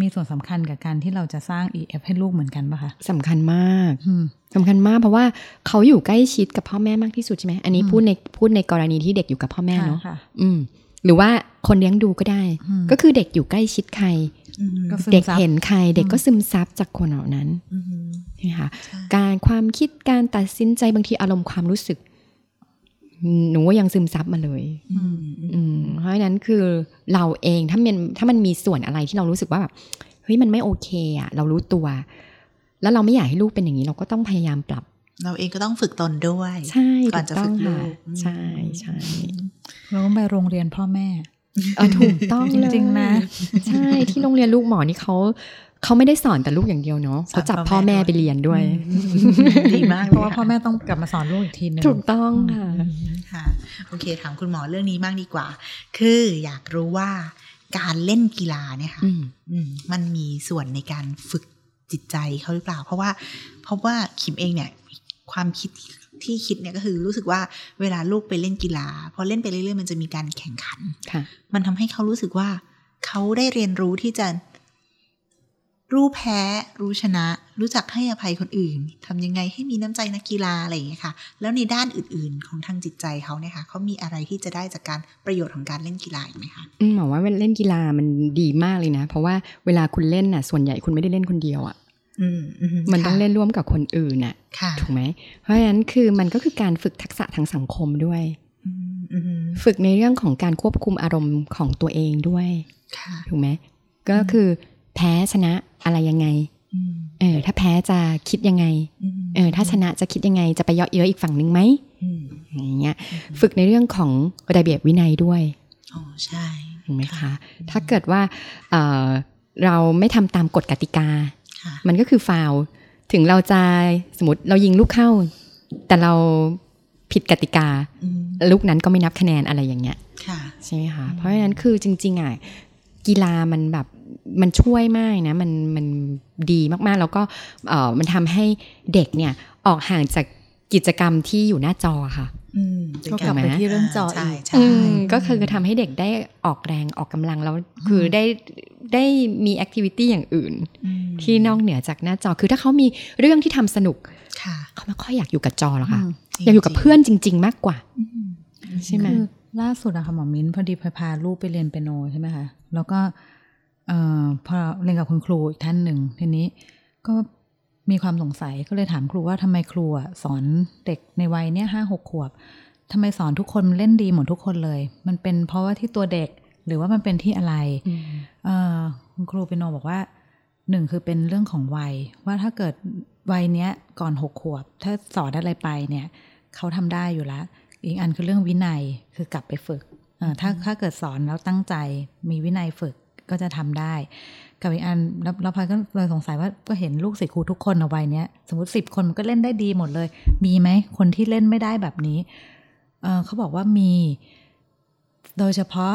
มีส่วนสำคัญกับการที่เราจะสร้าง EF ให้ลูกเหมือนกันปะคะสำคัญมากอืมสำคัญมากเพราะว่าเขาอยู่ใกล้ชิดกับพ่อแม่มากที่สุดใช่ไหมอันนี้อืมพูดในพูดในกรณีที่เด็กอยู่กับพ่อแม่เนาะค่ะอืมหรือว่าคนเลี้ยงดูก็ได้อืมก็คือเด็กอยู่ใกล้ชิดใครอืมก็ซึมเด็กซับเห็นใคร เด็กก็ซึมซับจากคนเหล่านั้นอืมใช่ไหมคะใช่การความคิดการตัดสินใจบางทีอารมณ์ความรู้สึกอืม หนูว่ายังซึมซับมาเลยอืมอืมเพราะฉะนั้นคือเราเองถ้ามันถ้ามันมีส่วนอะไรที่เรารู้สึกว่าแบบเฮ้ยมันไม่โอเคอะเรารู้ตัว แล้วเราไม่อยากให้ลูกเป็นอย่างนี้ เราก็ต้องพยายามปรับ เราเองก็ต้องฝึกตนด้วยใช่ก่อนจะถูต้งฝึกลูค่ะกอืมใช่ใช่เราก็ไปโรงเรียนพ่อแม่เออถูกต้องจริงๆนะ ใช่ที่โรงเรียนลูกหมอนี่เขา เขาไม่ได้สอนแต่ลูกอย่างเดียวเนาะเขาจับพ่อแม่ไปเรียนด้วยดีมากเพราะว่าพ่อแม่ต้องกลับมาสอนลูกอีกทีหนึงถูกต้องค่ะค่ะโอเคถามคุณหมอเรื่องนี้มากดีกว่า คืออยากรู้ว่าการเล่นกีฬาเนี่ยค่ะอืมอืมมันมีส่วนในการฝึกจิตใจเขาหรือเปล่า เพราะว่า เพราะว่าขิมเองเนี่ย ความคิดที่คิดเนี่ยก็คือรู้สึกว่าเวลาลูกไปเล่นกีฬาพอเล่นไปเรื่อยๆมันจะมีการแข่งขันค่ะมันทำให้เขารู้สึกว่าเขาได้เรียนรู้ที่จะ รู้แพ้รู้ชนะ รู้จักให้อภัยคนอื่นทำยังไงให้มีน้ำใจนักกีฬาอะไรอย่างเงี้ยค่ะ แล้วในด้านอื่นๆ ของทางจิตใจเขาเนี่ยค่ะเขามีอะไรที่จะได้จากการประโยชน์ของการเล่นกีฬาอีกไหมคะอืมหมอว่าเล่นกีฬามันดีมากเลยนะ เพราะว่าเวลาคุณเล่นน่ะ ส่วนใหญ่คุณไม่ได้เล่นคนเดียวอะ่ะอืมอืมันต้องค่ะเล่นร่วมกับคนอื่นน่ะค่ะถูกไหมเพราะฉะนั้นคือมันก็คือการฝึกทักษะทางสังคมด้วยอืมอืมฝึกในเรื่องของการควบคุมอารมณ์ของตัวเองด้วยค่ะถูกไหมก็คือ แพ้ชนะอะไรยังไงอืมเออ ถ้าแพ้จะคิดยังไงอืมเออ ถ้าชนะจะคิดยังไง จะไปเยาะเย้ยอีกฝั่งหนึ่งไหมอืมอย่างเงี้ย ฝึกในเรื่องของระเบียบวินัยด้วยอ๋อใช่เห็นไหมคะ ถ้าเกิดว่าเอ่อเราไม่ทำตามกฎกติกาค่ะมันก็คือฟาวล์ถึงเราจะสมมติเรายิงลูกเข้า แต่เราผิดกติกาอืมลูกนั้นก็ไม่นับคะแนนอะไรอย่างเงี้ยค่ะใช่ไหมคะ เพราะฉะนั้นคือจริง ๆอะกีฬามันแบบ มันช่วยมากนะมันมันดีมากๆ แล้วก็เอ่อมันทำให้เด็กเนี่ยออกห่างจากกิจกรรมที่อยู่หน้าจอค่ะอืมเป็นก็กลับไปที่เรื่องจอใช่อีกใช่อืมก็คือทำให้เด็กได้ออกแรงออกกำลังแล้วคือได้ได้มีแอคทิวิตี้อย่างอื่นอืมที่นอกเหนือจากหน้าจอคือถ้าเขามีเรื่องที่ทำสนุกค่ะเขาไม่ค่อยอยากอยู่กับจอหรอกค่ะอืมอยากอยู่กับเพื่อนจริง ๆ มากกว่าอืมใช่ไหมคือล่าสุดอะค่ะหมอมิ้นพอดีพาพาลูกไปเรียนเปียโนใช่ไหมคะแล้วก็เอ่อพอเรียนกับคุณครูอีกท่านหนึ่งทีนี้ก็มีความสงสัยก็เลยถามครูว่าทำไมครูอะสอนเด็กในวัยเนี้ยห้าหกขวบทำไมสอนทุกคนเล่นดีหมดทุกคนเลย มันเป็นเพราะว่าที่ตัวเด็กหรือว่ามันเป็นที่อะไรเอ่อคุณครูเปียโนบอกว่าหนึ่งคือเป็นเรื่องของวัย ว่าถ้าเกิดวัยเนี้ยก่อนหกขวบ ถ้าสอนอะไรไปเนี่ยเขาทำได้อยู่แล้วอีกอันคือเรื่องวินัยคือกลับไปฝึกเอ่อถ้าถ้าเกิดสอนแล้วตั้งใจมีวินัยฝึก ก็จะทำได้ กับอีกอันแล้วแล้วพายก็เลยสงสัยว่าก็เห็นลูกศิษย์ครูทุกคนเอาไว้เนี้ยสมมติสิบคนมันก็เล่นได้ดีหมดเลย มีไหมคนที่เล่นไม่ได้แบบนี้เอ่อเขาบอกว่ามี โดยเฉพาะ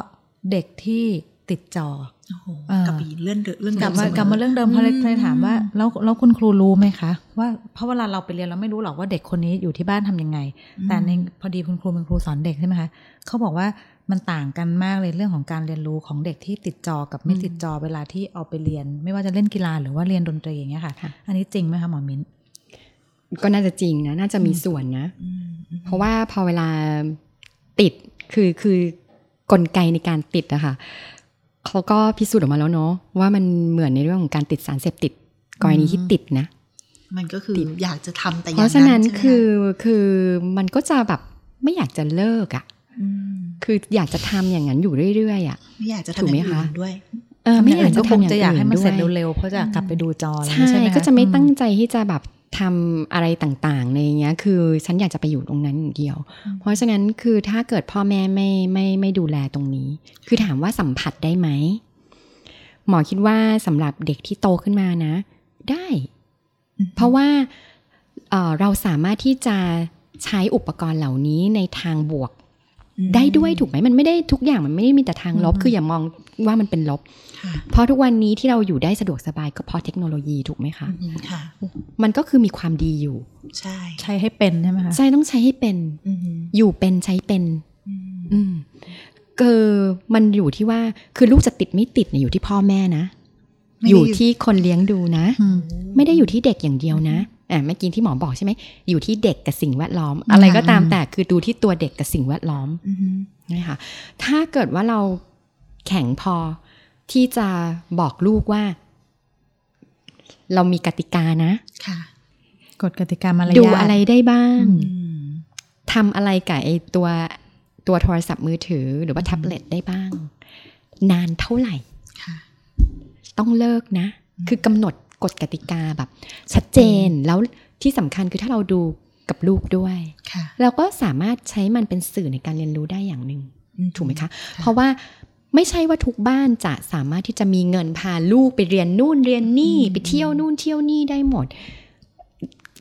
เด็กที่ติดจอโอ้โหเออกลับไปเรื่องเดิมเรื่องกลับเดิมาสกลับมาเรื่องเดิมเขาเลยอืมเคยถามว่าแล้วแล้วคุณครูรู้ไหมคะ ว่าเพราะเวลาเราไปเรียนเราไม่รู้หรอกว่าเด็กคนนี้อยู่ที่บ้านทำยังไง แต่ในพอดีคุณครูเป็นครูสอนเด็กใช่ไหมคะเขาบอกว่า มันต่างกันมากเลยเรื่องของการเรียนรู้ของเด็กที่ติดจอกับไม่ติดจอเวลาที่เอาไปเรียน ไม่ว่าจะเล่นกีฬาหรือว่าเรียนดนตรีอย่างเงี้ยค่ะค่ะอันนี้จริงไหมคะหมอมิ้นก็น่าจะจริงนะน่าจะมีส่วนนะอืมอืมเพราะว่าพอเวลาติดคือคือกลไกในการติดอะค่ะเขาก็พิสูจน์ออกมาแล้วเนาะว่ามันเหมือนในเรื่องของการติดสารเสพติดกรณีที่ติดนะ มันก็คืออยากจะทำแต่อย่าเพงราะฉะนั้นใช่ไหมะคือคือมันก็จะแบบไม่อยากจะเลิกอะม คืออยากจะทำอย่างนั้นอยู่เรื่อยๆอะไม่อยากจะถูทำกอไหมย่างอื่คะนด้วยเออไม่อยากจะก็คทำงอย่างจะอยากให้มันเสร็จอื่นด้วยเร็วๆเพราะจะกลับไปดูจอแล้วใช่ใช่ไหมคก็จะไม่ตั้งอืใจที่จะแบบทำอะไรต่างๆในอย่างเงี้ย คือฉันอยากจะไปอยู่ตรงนั้นอย่างเดียว เพราะฉะนั้นคือถ้าเกิดพ่อแม่ไม่ไม่ไม่ดูแลตรงนี้ คือถามว่าสัมผัสได้ไหมหมอคิดว่าสำหรับเด็กที่โตขึ้นมานะ ได้อืมเพราะว่าเอ่อเราสามารถที่จะใช้อุปกรณ์เหล่านี้ในทางบวก ได้ด้วยถูกไหมมันไม่ได้ทุกอย่างมันไม่ได้มีแต่ทางลบอืมคืออย่ามองว่ามันเป็นลบค่ะเพราะทุกวันนี้ที่เราอยู่ได้สะดวกสบายก็เพราะเทคโนโลยีถูกไหมคะอืมค่ะมันก็คือมีความดีอยู่ ใช่ใช้ให้เป็นใช่ไหมคะใช่ต้องใช้ให้เป็นอืมอยู่เป็นใช้เป็นอืมอืมคือมันอยู่ที่ว่าคือลูกจะติดไม่ติดเนี่ยอยู่ที่พ่อแม่นะไม่อได้ยู่ที่คนเลี้ยงดูนะอืมไม่ได้อยู่ที่เด็กอย่างเดียวนะ อ่าเมื่อกี้ที่หมอบอกใช่ไหมอยู่ที่เด็กกับสิ่งแวดล้อม อะไรก็ตามอืมแต่คือดูที่ตัวเด็กกับสิ่งแวดล้อมอืมนะคะถ้าเกิดว่าเราแข็งพอที่จะบอกลูกว่า เรามีกติกานะค่ะกฎกติกามารยาทดูอะไรได้บ้างอืมทำอะไรกับไอตัวตัวโทรศัพท์มือถือหรือว่าแท็บเล็ตได้บ้าง นานเท่าไหร่ค่ะต้องเลิกนะ คือกำหนด กฎกติกาแบบ ชัดเจนแล้วที่สำคัญคือถ้าเราดูกับลูกด้วยค่ะเราก็สามารถใช้มันเป็นสื่อในการเรียนรู้ได้อย่างหนึ่งอืถูกไหมคะ เพราะว่าไม่ใช่ว่าทุกบ้านจะสามารถที่จะมีเงินพาลูกไปเรียนนู่นเรียนนี่อืมไปเที่ยวนู่นเที่ยวนี่ได้หมด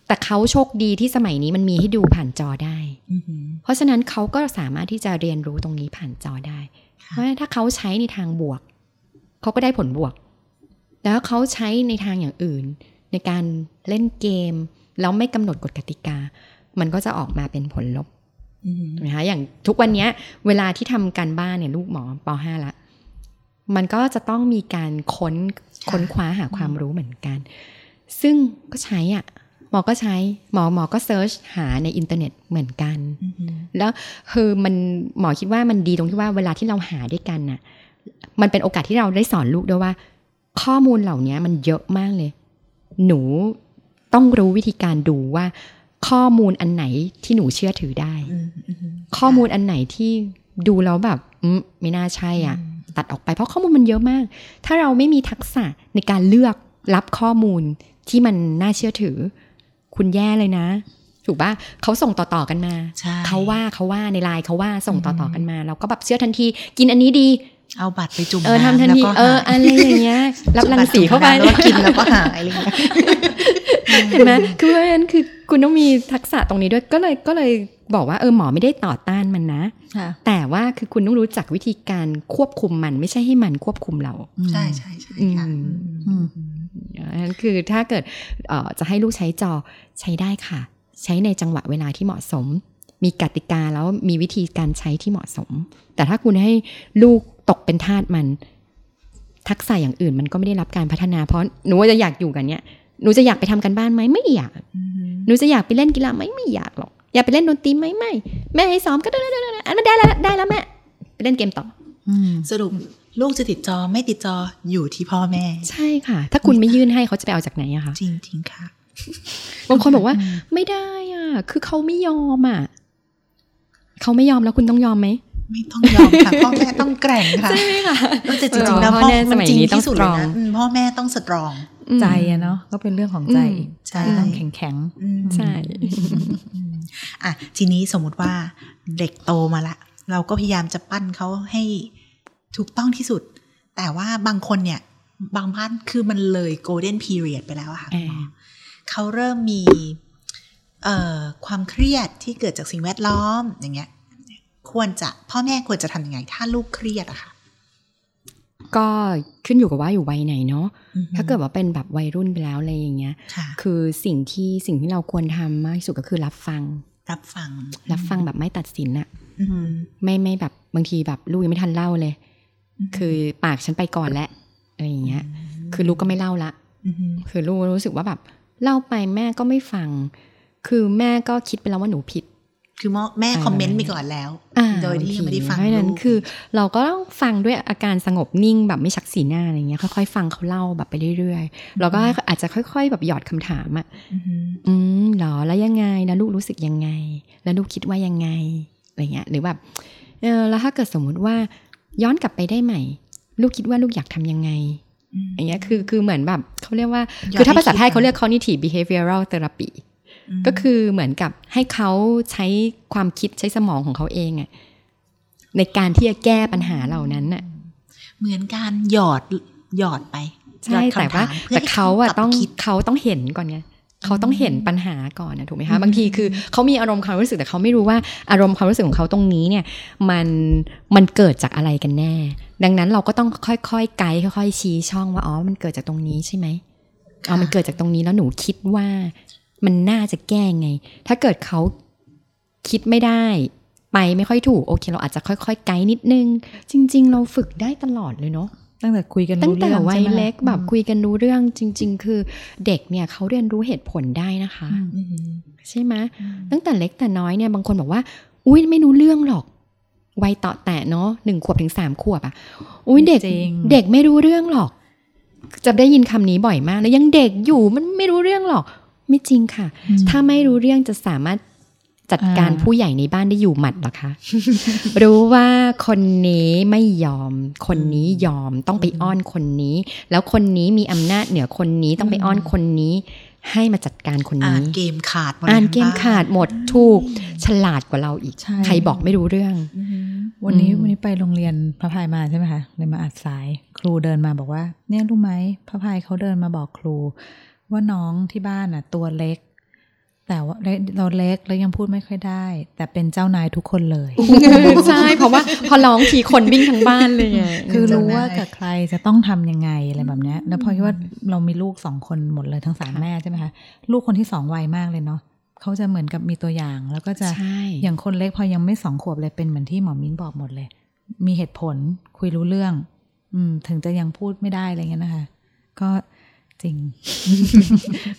แต่เขาโชคดีที่สมัยนี้มันมีให้ดูผ่านจอได้อืมเพราะฉะนั้นเขาก็สามารถที่จะเรียนรู้ตรงนี้ผ่านจอได้ เพราะฉะนั้นถ้าเขาใช้ในทางบวก เขาก็ได้ผลบวก แล้วเขาใช้ในทางอย่างอื่น ในการเล่นเกม แล้วไม่กำหนดกฎกติกา มันก็จะออกมาเป็นผลลบอืมนะคะอย่างทุกวันเนี้ยเวลาที่ทำการบ้านเนี่ยลูกหมอป .5 ละมันก็จะต้องมีการค้นค่ะค้นคว้าหาความรู้เหมือนกัน ซึ่งก็ใช้อะหมอก็ใช้หมอหมอก็ search หาในอินเทอร์เน็ตเหมือนกันอือหือแล้วคือมันหมอคิดว่ามันดีตรงที่ว่าเวลาที่เราหาด้วยกันน่ะ มันเป็นโอกาสที่เราได้สอนลูกด้วยว่า ข้อมูลเหล่านี้มันเยอะมากเลย หนูต้องรู้วิธีการดูว่า ข้อมูลอันไหนที่หนูเชื่อถือได้อืมอือหือข้อมูลอันไหนที่ดูแล้วแบบอืมไม่น่าใช่อะ ตัดออกไปเพราะข้อมูลมันเยอะมาก ถ้าเราไม่มีทักษะในการเลือกรับข้อมูลที่มันน่าเชื่อถือ คุณแย่เลยนะ ถูกปะเขาส่งต่อๆกันมาใช่เขาว่าเขาว่าในไลน์เขาว่าส่งต่อๆกันมา เราก็แบบเชื่อทันที กินอันนี้ดี เอาบัตรไปจุ่มเออทำทันแล้วทีก็เออหาอะไรอย่างเงี้ยรับรังสีเข้าไปจุ่มบัตรจุ่มน้ำแล้วก็กินแล้วก็หายอะไรอย่างเงี้ยเห็นไหมคือเพราะฉะนั้นคือคุณต้องมีทักษะตรงนี้ด้วยก็เลยก็เลยบอกว่าเออหมอไม่ได้ต่อต้านมันนะค่ะแต่ว่าคือคุณต้องรู้จักวิธีการควบคุมมัน ไม่ใช่ให้มันควบคุมเรา ใช่ใช่ใช่ค่ะอืมอืมอันนั้นคือถ้าเกิดเอ่อจะให้ลูกใช้จอใช้ได้ค่ะ ใช้ในจังหวะเวลาที่เหมาะสม มีกติกาแล้วมีวิธีการใช้ที่เหมาะสม แต่ถ้าคุณให้ลูก ตกเป็นทาสมัน ทักษะอย่างอื่นมันก็ไม่ได้รับการพัฒนาเพราะหนูว่าจะอยากอยู่กันเนี้ยหนูจะอยากไปทำกันบ้านไหมไม่อยากอือหือหนูจะอยากไปเล่นกีฬาไหมไม่อยากหรอกอยากไปเล่นดนตรีไหมไม่แม่ให้ซ้อมก็ได้ได้ได้ได้อันนั้นได้แล้วได้แล้วแม่ไปเล่นเกมต่ออืมสรุปลูกจะติดจอไม่ติดจออยู่ที่พ่อแม่ ใช่ค่ะ ถ้าคุณไม่ยื่นให้เขาจะไปเอาจากไหนอะคะจริงจริงๆค่ะบางคนบอกว่า ไม่ได้อะ คือเขาไม่ยอมอะเขาไม่ยอมแล้วคุณต้องยอมไหม ไม่ต้องยอมค่ะพ่อแม่ต้องแกร่งค่ะใช่ไหมคะเออแต่จริงๆแล้วพ่พ่ออแม่สมันมัยจริงนี้ต้องที่สุดเลยนะ strong อืมพ่อแม่ต้องสตรองใจอะเนาะก็เป็นเรื่องของใจอีกอืมใช่ที่ต้องแข็งแข็งอืมใช่อะทีนี้สมมติว่าเด็กโตมาละ เราก็พยายามจะปั้นเขาให้ถูกต้องที่สุด แต่ว่าบางคนเนี่ย บางบ้านคือมันเลยโกลเด้นพีเรียดไปแล้วอะค่ะคุณหมอเขาเริ่มมีเอ่อความเครียดที่เกิดจากสิ่งแวดล้อมอย่างเงี้ย ควรจะพ่อแม่ควรจะทำยังไง ถ้าลูกเครียดอะค่ะก็ขึ้นอยู่กับว่าอยู่วัยไหนเนาะถ้าเกิดว่าเป็นแบบวัยรุ่นไปแล้วอะไรอย่างเงี้ยค่ะคือสิ่งที่สิ่งที่เราควรทำมากที่สุดก็คือรับฟัง รับฟัง รับฟังแบบไม่ตัดสินอะอืมไม่ไม่แบบบางทีแบบลูกยังไม่ทันเล่าเลยอืมคือปากฉันไปก่อนแล้วอะไรอย่างเงี้ย คือลูกก็ไม่เล่าละอืมคือลูกรู้สึกว่าแบบเล่าไปแม่ก็ไม่ฟัง คือแม่ก็คิดไปแล้วว่าหนูผิด คือแม่คอมเมนต์ไปก่อนแล้วอ่าโดยที่ยังไม่ได้ฟังเพราะฉะนั้นลูกคือ เราก็ต้องฟังด้วยอาการสงบนิ่งแบบไม่ชักสีหน้าอะไรเงี้ยค่อยๆฟังเขาเล่าแบบไปเรื่อยๆแล้วก็อาจจะค่อย ๆ แบบหยอดคำถามอะอืมอืมเหรอแล้วยังไงแล้วลูกรู้สึกยังไง แล้วลูกคิดว่ายังไงอะไรเงี้ยหรือแบบเออแล้วถ้าเกิดสมมุติว่า ย้อนกลับไปได้ไหมลูกคิดว่าลูกอยากทำยังไงอืมอย่างเงี้ยคือคือเหมือนแบบเขาเรียกว่าย้อนคือถ้าภาษาไทยให้คิดเขาเรียก cognitive behavioral therapy ม ก็คือเหมือนกับให้เขาใช้ความคิดใช้สมองของเขาเองอะในการที่จะแก้ปัญหาเหล่านั้นน่ะ เหมือนการหยอดหยอดไปใช่หยอดแต่ว่าคำถมพื่แต่ให้เขาอะกลับต้องคิดเขาต้องเห็นก่อนไงเขาต้องเห็นปัญหาก่อนนะถูกไหมคะอืมบางทีคือเขามีอารมณ์ความรู้สึกแต่เขาไม่รู้ว่าอารมณ์ความรู้สึกของเขาตรงนี้เนี่ยมันมันเกิดจากอะไรกันแน่ ดังนั้นเราก็ต้องค่อยๆไกด์ค่อย ๆ ชี้ช่องว่าอ๋อมันเกิดจากตรงนี้ใช่ไหมเอามันเกิดจากตรงนี้แล้วหนูคิดว่า มันน่าจะแก้ไง ถ้าเกิดเขาคิดไม่ได้ ไปไม่ค่อยถูก โอเค เราอาจจะค่อยๆ ไกด์นิดนึง จริง ๆ เราฝึกได้ตลอดเลยเนาะตั้งแต่คุยกันตั้งรู้แต่เรื่องวัยใช่ไหมคะเล็กแบบอืมคุยกันรู้เรื่องจริง ๆ คือเด็กเนี่ยเขาเรียนรู้เหตุผลได้นะคะอืมอืมใช่ไหมตั้งแต่เล็กแต่น้อยเนี่ยบางคนบอกว่า อุ้ยไม่รู้เรื่องหรอกวัยต่อแตะเนาะหนึ่งขวบถึงสามขวบอะอุ้ยเด็กจริงเด็กไม่รู้เรื่องหรอก จะได้ยินคำนี้บ่อยมาก แล้วยังเด็กอยู่มันไม่รู้เรื่องหรอก ไม่จริงค่ะอืมถ้าไม่รู้เรื่องจะสามารถจัดการอ่าผู้ใหญ่ในบ้านได้อยู่หมัดเหรอคะ รู้ว่าคนนี้ไม่ยอม คนนี้ยอมต้องไปอ้อนคนนี้ แล้วคนนี้มีอำนาจเหนือคนนี้ต้องไปอ้อนคนนี้ ให้มาจัดการคนอ่านนี้เกมขาดหมดอ่านทั้งเกมบ้ขาดหมดถูกฉลาดกว่าเราอีกใช่ใครบอกไม่รู้เรื่องอืมวันนี้อืมวันนี้ไปโรงเรียนพระพายมาใช่ไหมคะเลยมาอัดสาย ครูเดินมาบอกว่า เนี่ยรู้ไหมพระพายเขาเดินมาบอกครู ว่าน้องที่บ้านน่ะตัวเล็ก แต่ว่าเราเล็กแล้วยังพูดไม่ค่อยได้ แต่เป็นเจ้านายทุกคนเลยใช่เพราะว่าพอร้องทีคนวิ่งทั้งบ้านเลยไงคือรู้ว่ากับใครจะต้องทำยังไงอะไรแบบเนี้ย แล้วพอคิดว่าเรามีลูกสองคนหมดเลยทั้งสามแม่ใช่ไหมคะลูกคนที่สองวัยมากเลยเนาะเขาจะเหมือนกับมีตัวอย่าง แล้วก็จะใช่อย่างคนเล็กพอยังไม่สองขวบเลยเป็นเหมือนที่หมอมิ้นบอกหมดเลย มีเหตุผลคุยรู้เรื่อง อืม ถึงจะยังพูดไม่ได้อะไรเงี้ยนะคะ ก็ จริง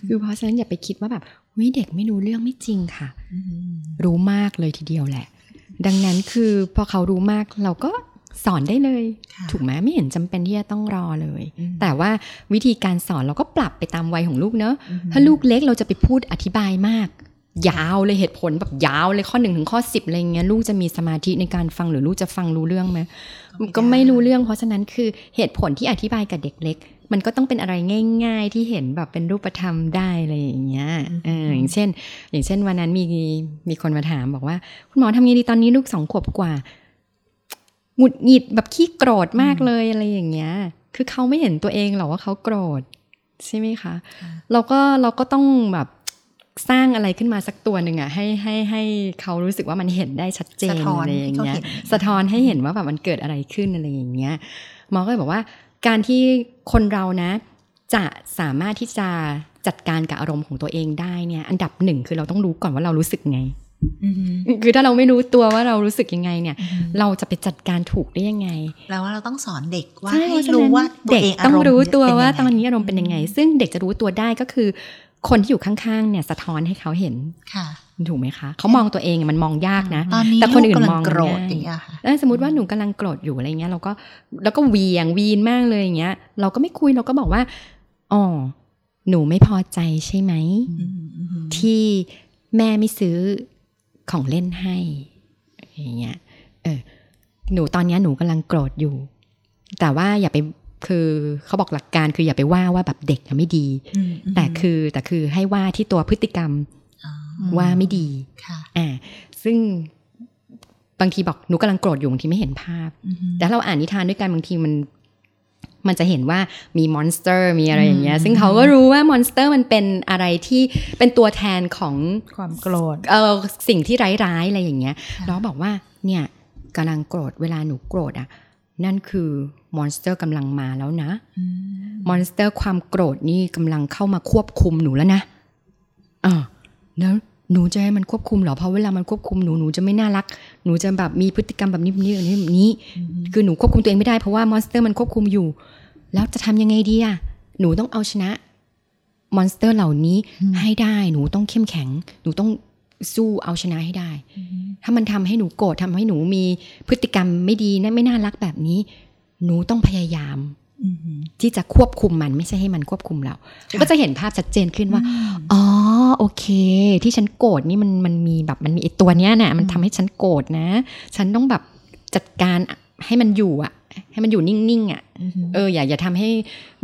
คือเพราะฉะนั้นอย่าไปคิดว่าแบบวิเด็กไม่รู้เรื่องไม่จริงค่ะ รู้มากเลยทีเดียวแหละ ดังนั้นคือพอเขารู้มากเราก็สอนได้เลยค่ะถูกไหมไม่เห็นจำเป็นที่จะต้องรอเลยอืมแต่ว่าวิธีการสอนเราก็ปรับไปตามวัยของลูกเนอะอืมถ้าลูกเล็กเราจะไปพูดอธิบายมาก ยาวเลยเหตุผลแบบยาวเลยข้อหนึ่งถึงข้อสิบอะไรเงี้ยลูกจะมีสมาธิในการฟังหรือลูกจะฟังรู้เรื่องไหมก็ไม่รู้เรื่อง เพราะฉะนั้นคือเหตุผลที่อธิบายกับเด็กเล็ก มันก็ต้องเป็นอะไรง่าย ๆ ที่เห็นแบบเป็นรูปธรรมได้อะไรอย่างเงี้ยเอออย่างเช่น อย่างเช่นวันนั้นมีมีคนมาถามบอกว่า คุณหมอทำไงดีตอนนี้ลูกสองขวบกว่าหงุดหงิดแบบขี้โกรธมากเลยอะไรอย่างเงี้ย คือเขาไม่เห็นตัวเองหรอกว่าเขาโกรธใช่ไหมคะ เราก็เราก็ต้องแบบสร้างอะไรขึ้นมาสักตัวหนึ่งอะให้ให้ให้เขารู้สึกว่ามันเห็นได้ชัดเจนสะท้อนอะไรอย่างเงี้ยให้เขาเห็นสะท้อนให้เห็นว่าแบบมันเกิดอะไรขึ้นอะไรอย่างเงี้ยหมอก็เลยบอกว่า การที่คนเรานะ จะสามารถที่จะจัดการกับอารมณ์ของตัวเองได้เนี่ยอันดับหนึ่งคือเราต้องรู้ก่อนว่าเรารู้สึกไงอืมคือถ้าเราไม่รู้ตัวว่าเรารู้สึกยังไงเนี่ย เราจะไปจัดการถูกได้ยังไงแล้วว่าเราต้องสอนเด็กว่าใช่ให้เพราะฉะรู้นั้นว่าตัวเด็กเองต้องรู้ตัวเป็นว่ายังไงตอนนี้อารมณ์เป็นยังไง ซึ่งเด็กจะรู้ตัวได้ก็คือ คนที่อยู่ข้างๆเนี่ยสะท้อนให้เขาเห็นค่ะ ถูกไหมคะเขามองตัวเองมันมองยากนะตอนนี้แต่คนอื่นลูกกำลัมองโกรธง่ายอย่างเงี้ยค่ะเออสมมติว่าหนูกำลังโกรธอยู่อะไรเงี้ยเราก็แล้วก็เหวียงวีนมากเลยอย่างเงี้ย เราก็ไม่คุยเราก็บอกว่าอ๋อหนูไม่พอใจใช่ไหมอืมอืมที่แม่ไม่ซื้อของเล่นให้อย่างเงี้ยเออหนูตอนเนี้ยหนูกำลังโกรธอยู่ แต่ว่าอย่าไปคือเขาบอกหลักการคืออย่าไปว่าว่าแบบเด็กอะไม่ดีอืมมแต่คือแต่คือให้ว่าที่ตัวพฤติกรรมอ๋อ ว่าไม่ดีค่ะอ่าซึ่งบางทีบอกหนูกำลังโกรธอยู่บางทีไม่เห็นภาพอืมแต่ถ้าเราอ่านนิทานด้วยกันบางทีมันมันจะเห็นว่ามี monster มีอะไรอย่างเงี้ยอืมซึ่งเขาก็รู้ว่า monster มันเป็นอะไรที่เป็นตัวแทนของความโกรธเออสิ่งที่ร้ายๆอะไรอย่างเงี้ยเราบอกว่าเนี่ยกำลังโกรธเวลาหนูโกรธอะ นั่นคือ monster กำลังมาแล้วนะอืม monster ความโกรธนี่กำลังเข้ามาควบคุมหนูแล้วนะอ่าแล้ว หนูจะให้มันควบคุมเหรอเพราะเวลามันควบคุมหนูหนูจะไม่น่ารัก หนูจะแบบมีพฤติกรรมแบบนี้แบบนี้แบบนี้แบบนี้คือหนูควบคุมตัวเองไม่ได้เพราะว่า monster มันควบคุมอยู่ แล้วจะทำยังไงดีอะหนูต้องเอาชนะ monster เหล่านี้อืมให้ได้หนูต้องเข้มแข็ง หนูต้องสู้เอาชนะให้ได้ ถ้ามันทำให้หนูโกรธทำให้หนูมีพฤติกรรมไม่ดีนะไม่น่ารักแบบนี้ หนูต้องพยายามอืม ที่จะควบคุมมันไม่ใช่ให้มันควบคุมเรา ก็จะเห็นภาพชัดเจนขึ้นว่า อ๋อโอเค ที่ฉันโกรธนี่มันมันมีแบบมันมีไอตัวเนี้ยนะมันทำให้ฉันโกรธนะ ฉันต้องแบบจัดการให้มันอยู่อะให้มันอยู่นิ่งๆอะอืมเอออย่าอย่าทำให้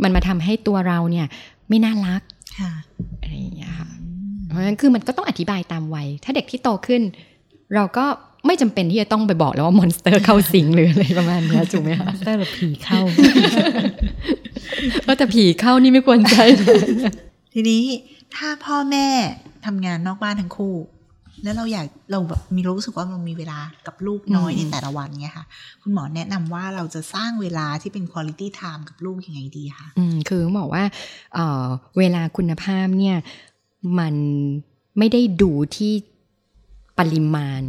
มันมาทำให้ตัวเราเนี่ย ไม่น่ารักค่ะอะไรอย่างเงี้ยค่ะเพราะฉะนั้นคือมันก็ต้องอธิบายตามวัยถ้าเด็กที่โตขึ้น เราก็ ไม่จำเป็นที่จะต้องไปบอกแล้วว่า monster เข้าสิงหรืออะไรประมาณเนี้ยถูกไหมคะเตอร์หรือผีเข้าเพราะแต่ผีเข้านี่ไม่ควรใช้เลยทีนี้ถ้าพ่อแม่ทำงานนอกบ้านทั้งคู่ แล้วเราอยากเราแบบมีรู้สึกว่าเรามีเวลากับลูกน้อยอืมในแต่ละวันเนี้ยค่ะ คุณหมอแนะนำว่าเราจะสร้างเวลาที่เป็น quality time กับลูกยังไงดีคะอืมคือบอกว่าเอ่อเวลาคุณภาพเนี่ยมันไม่ได้ดูที่ ปริมาณ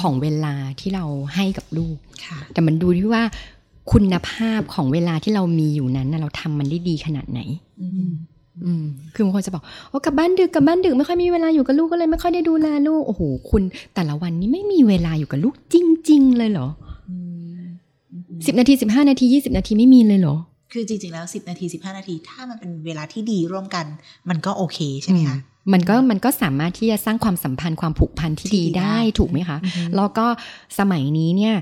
ของเวลาที่เราให้กับลูกค่ะแต่มันดูที่ว่าคุณภาพของเวลาที่เรามีอยู่นั้นน่ะเราทำมันได้ดีขนาดไหนอืมอืมคือบางคนจะบอกโอ้กลับบ้านดึกกลับบ้านดึกไม่ค่อยมีเวลาอยู่กับลูกก็เลยไม่ค่อยได้ดูแลลูกโอ้โหคุณ แต่ละวันนี้ไม่มีเวลาอยู่กับลูกจริง ๆ เลยเหรออืมสิบนาทีสิบห้านาทียี่สิบนาทีไม่มีเลยเหรอ คือจริง ๆ แล้ว10นาที15นาที ถ้ามันเป็นเวลาที่ดีร่วมกัน มันก็โอเคใช่ไหมคะ มันก็มันก็สามารถที่จะสร้างความสัมพันธ์ความผูกพันที่ที่ดีดีได้ได้ถูกไหมคะ แล้วก็สมัยนี้เนี่ย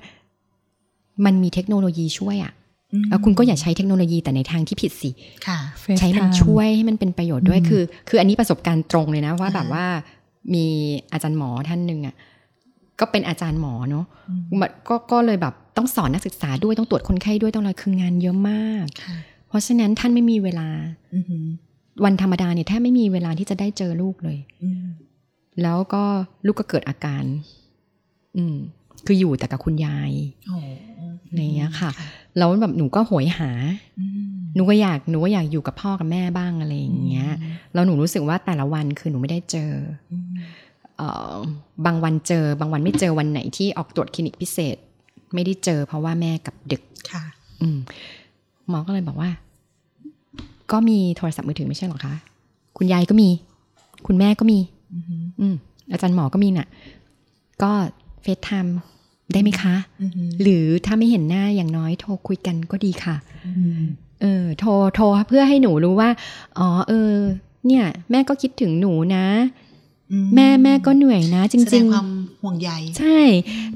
มันมีเทคโนโลยีช่วยอะ่ะอืมแล้วคุณก็อย่าใช้เทคโนโลยีแต่ในทางที่ผิดสิค่ะใช้มัน FaceTime ช่วยให้มันเป็นประโยชน์ด้วยอืมคือ คืออันนี้ประสบการณ์ตรงเลยนะว่าอ่าแบบว่ามีอาจารย์หมอท่านหนึ่งอะ่ะก็เป็นอาจารย์หมอเนาะอืมมันก็ก็เลยแบบต้องสอนนักศึกษาด้วยต้องตรวจคนไข้ด้วยต้องอะไรคืองานเยอะมากค่ะเพราะฉะนั้นท่านไม่มีเวลาอือหือ วันธรรมดาเนี่ยแทบไม่มีเวลาที่จะได้เจอลูกเลยอืมแล้วก็ลูกก็เกิดอาการ อืม คืออยู่แต่กับคุณยายโอ้อย่างเงี้ยค่ะ แล้วแบบหนูก็โหยหาอืมหนูก็อยาก หนูก็อยากอยู่กับพ่อกับแม่บ้างอะไรอย่างเงี้ย แล้วหนูรู้สึกว่าแต่ละวันคือหนูไม่ได้เจออืมเอ่อบางวันเจอ บางวันไม่เจอวันไหนที่ออกตรวจคลินิกพิเศษ ไม่ได้เจอ เพราะว่าแม่กลับดึก ค่ะ อืมหมอก็เลยบอกว่า ก็มีโทรศัพท์มือถือไม่ใช่เหรอคะ คุณยายก็มี คุณแม่ก็มี อือหืออืมอาจารย์หมอก็มีน่ะ ก็ FaceTime ได้ไหมคะอือหือหรือถ้าไม่เห็นหน้าอย่างน้อยโทรคุยกันก็ดีค่ะอือหือเออโทรโทรเพื่อให้หนูรู้ว่า อ๋อ เออ เนี่ย แม่ก็คิดถึงหนูนะอื แม่แม่ก็เหนื่อยนะจแสดริงงความห่วงใยๆใช่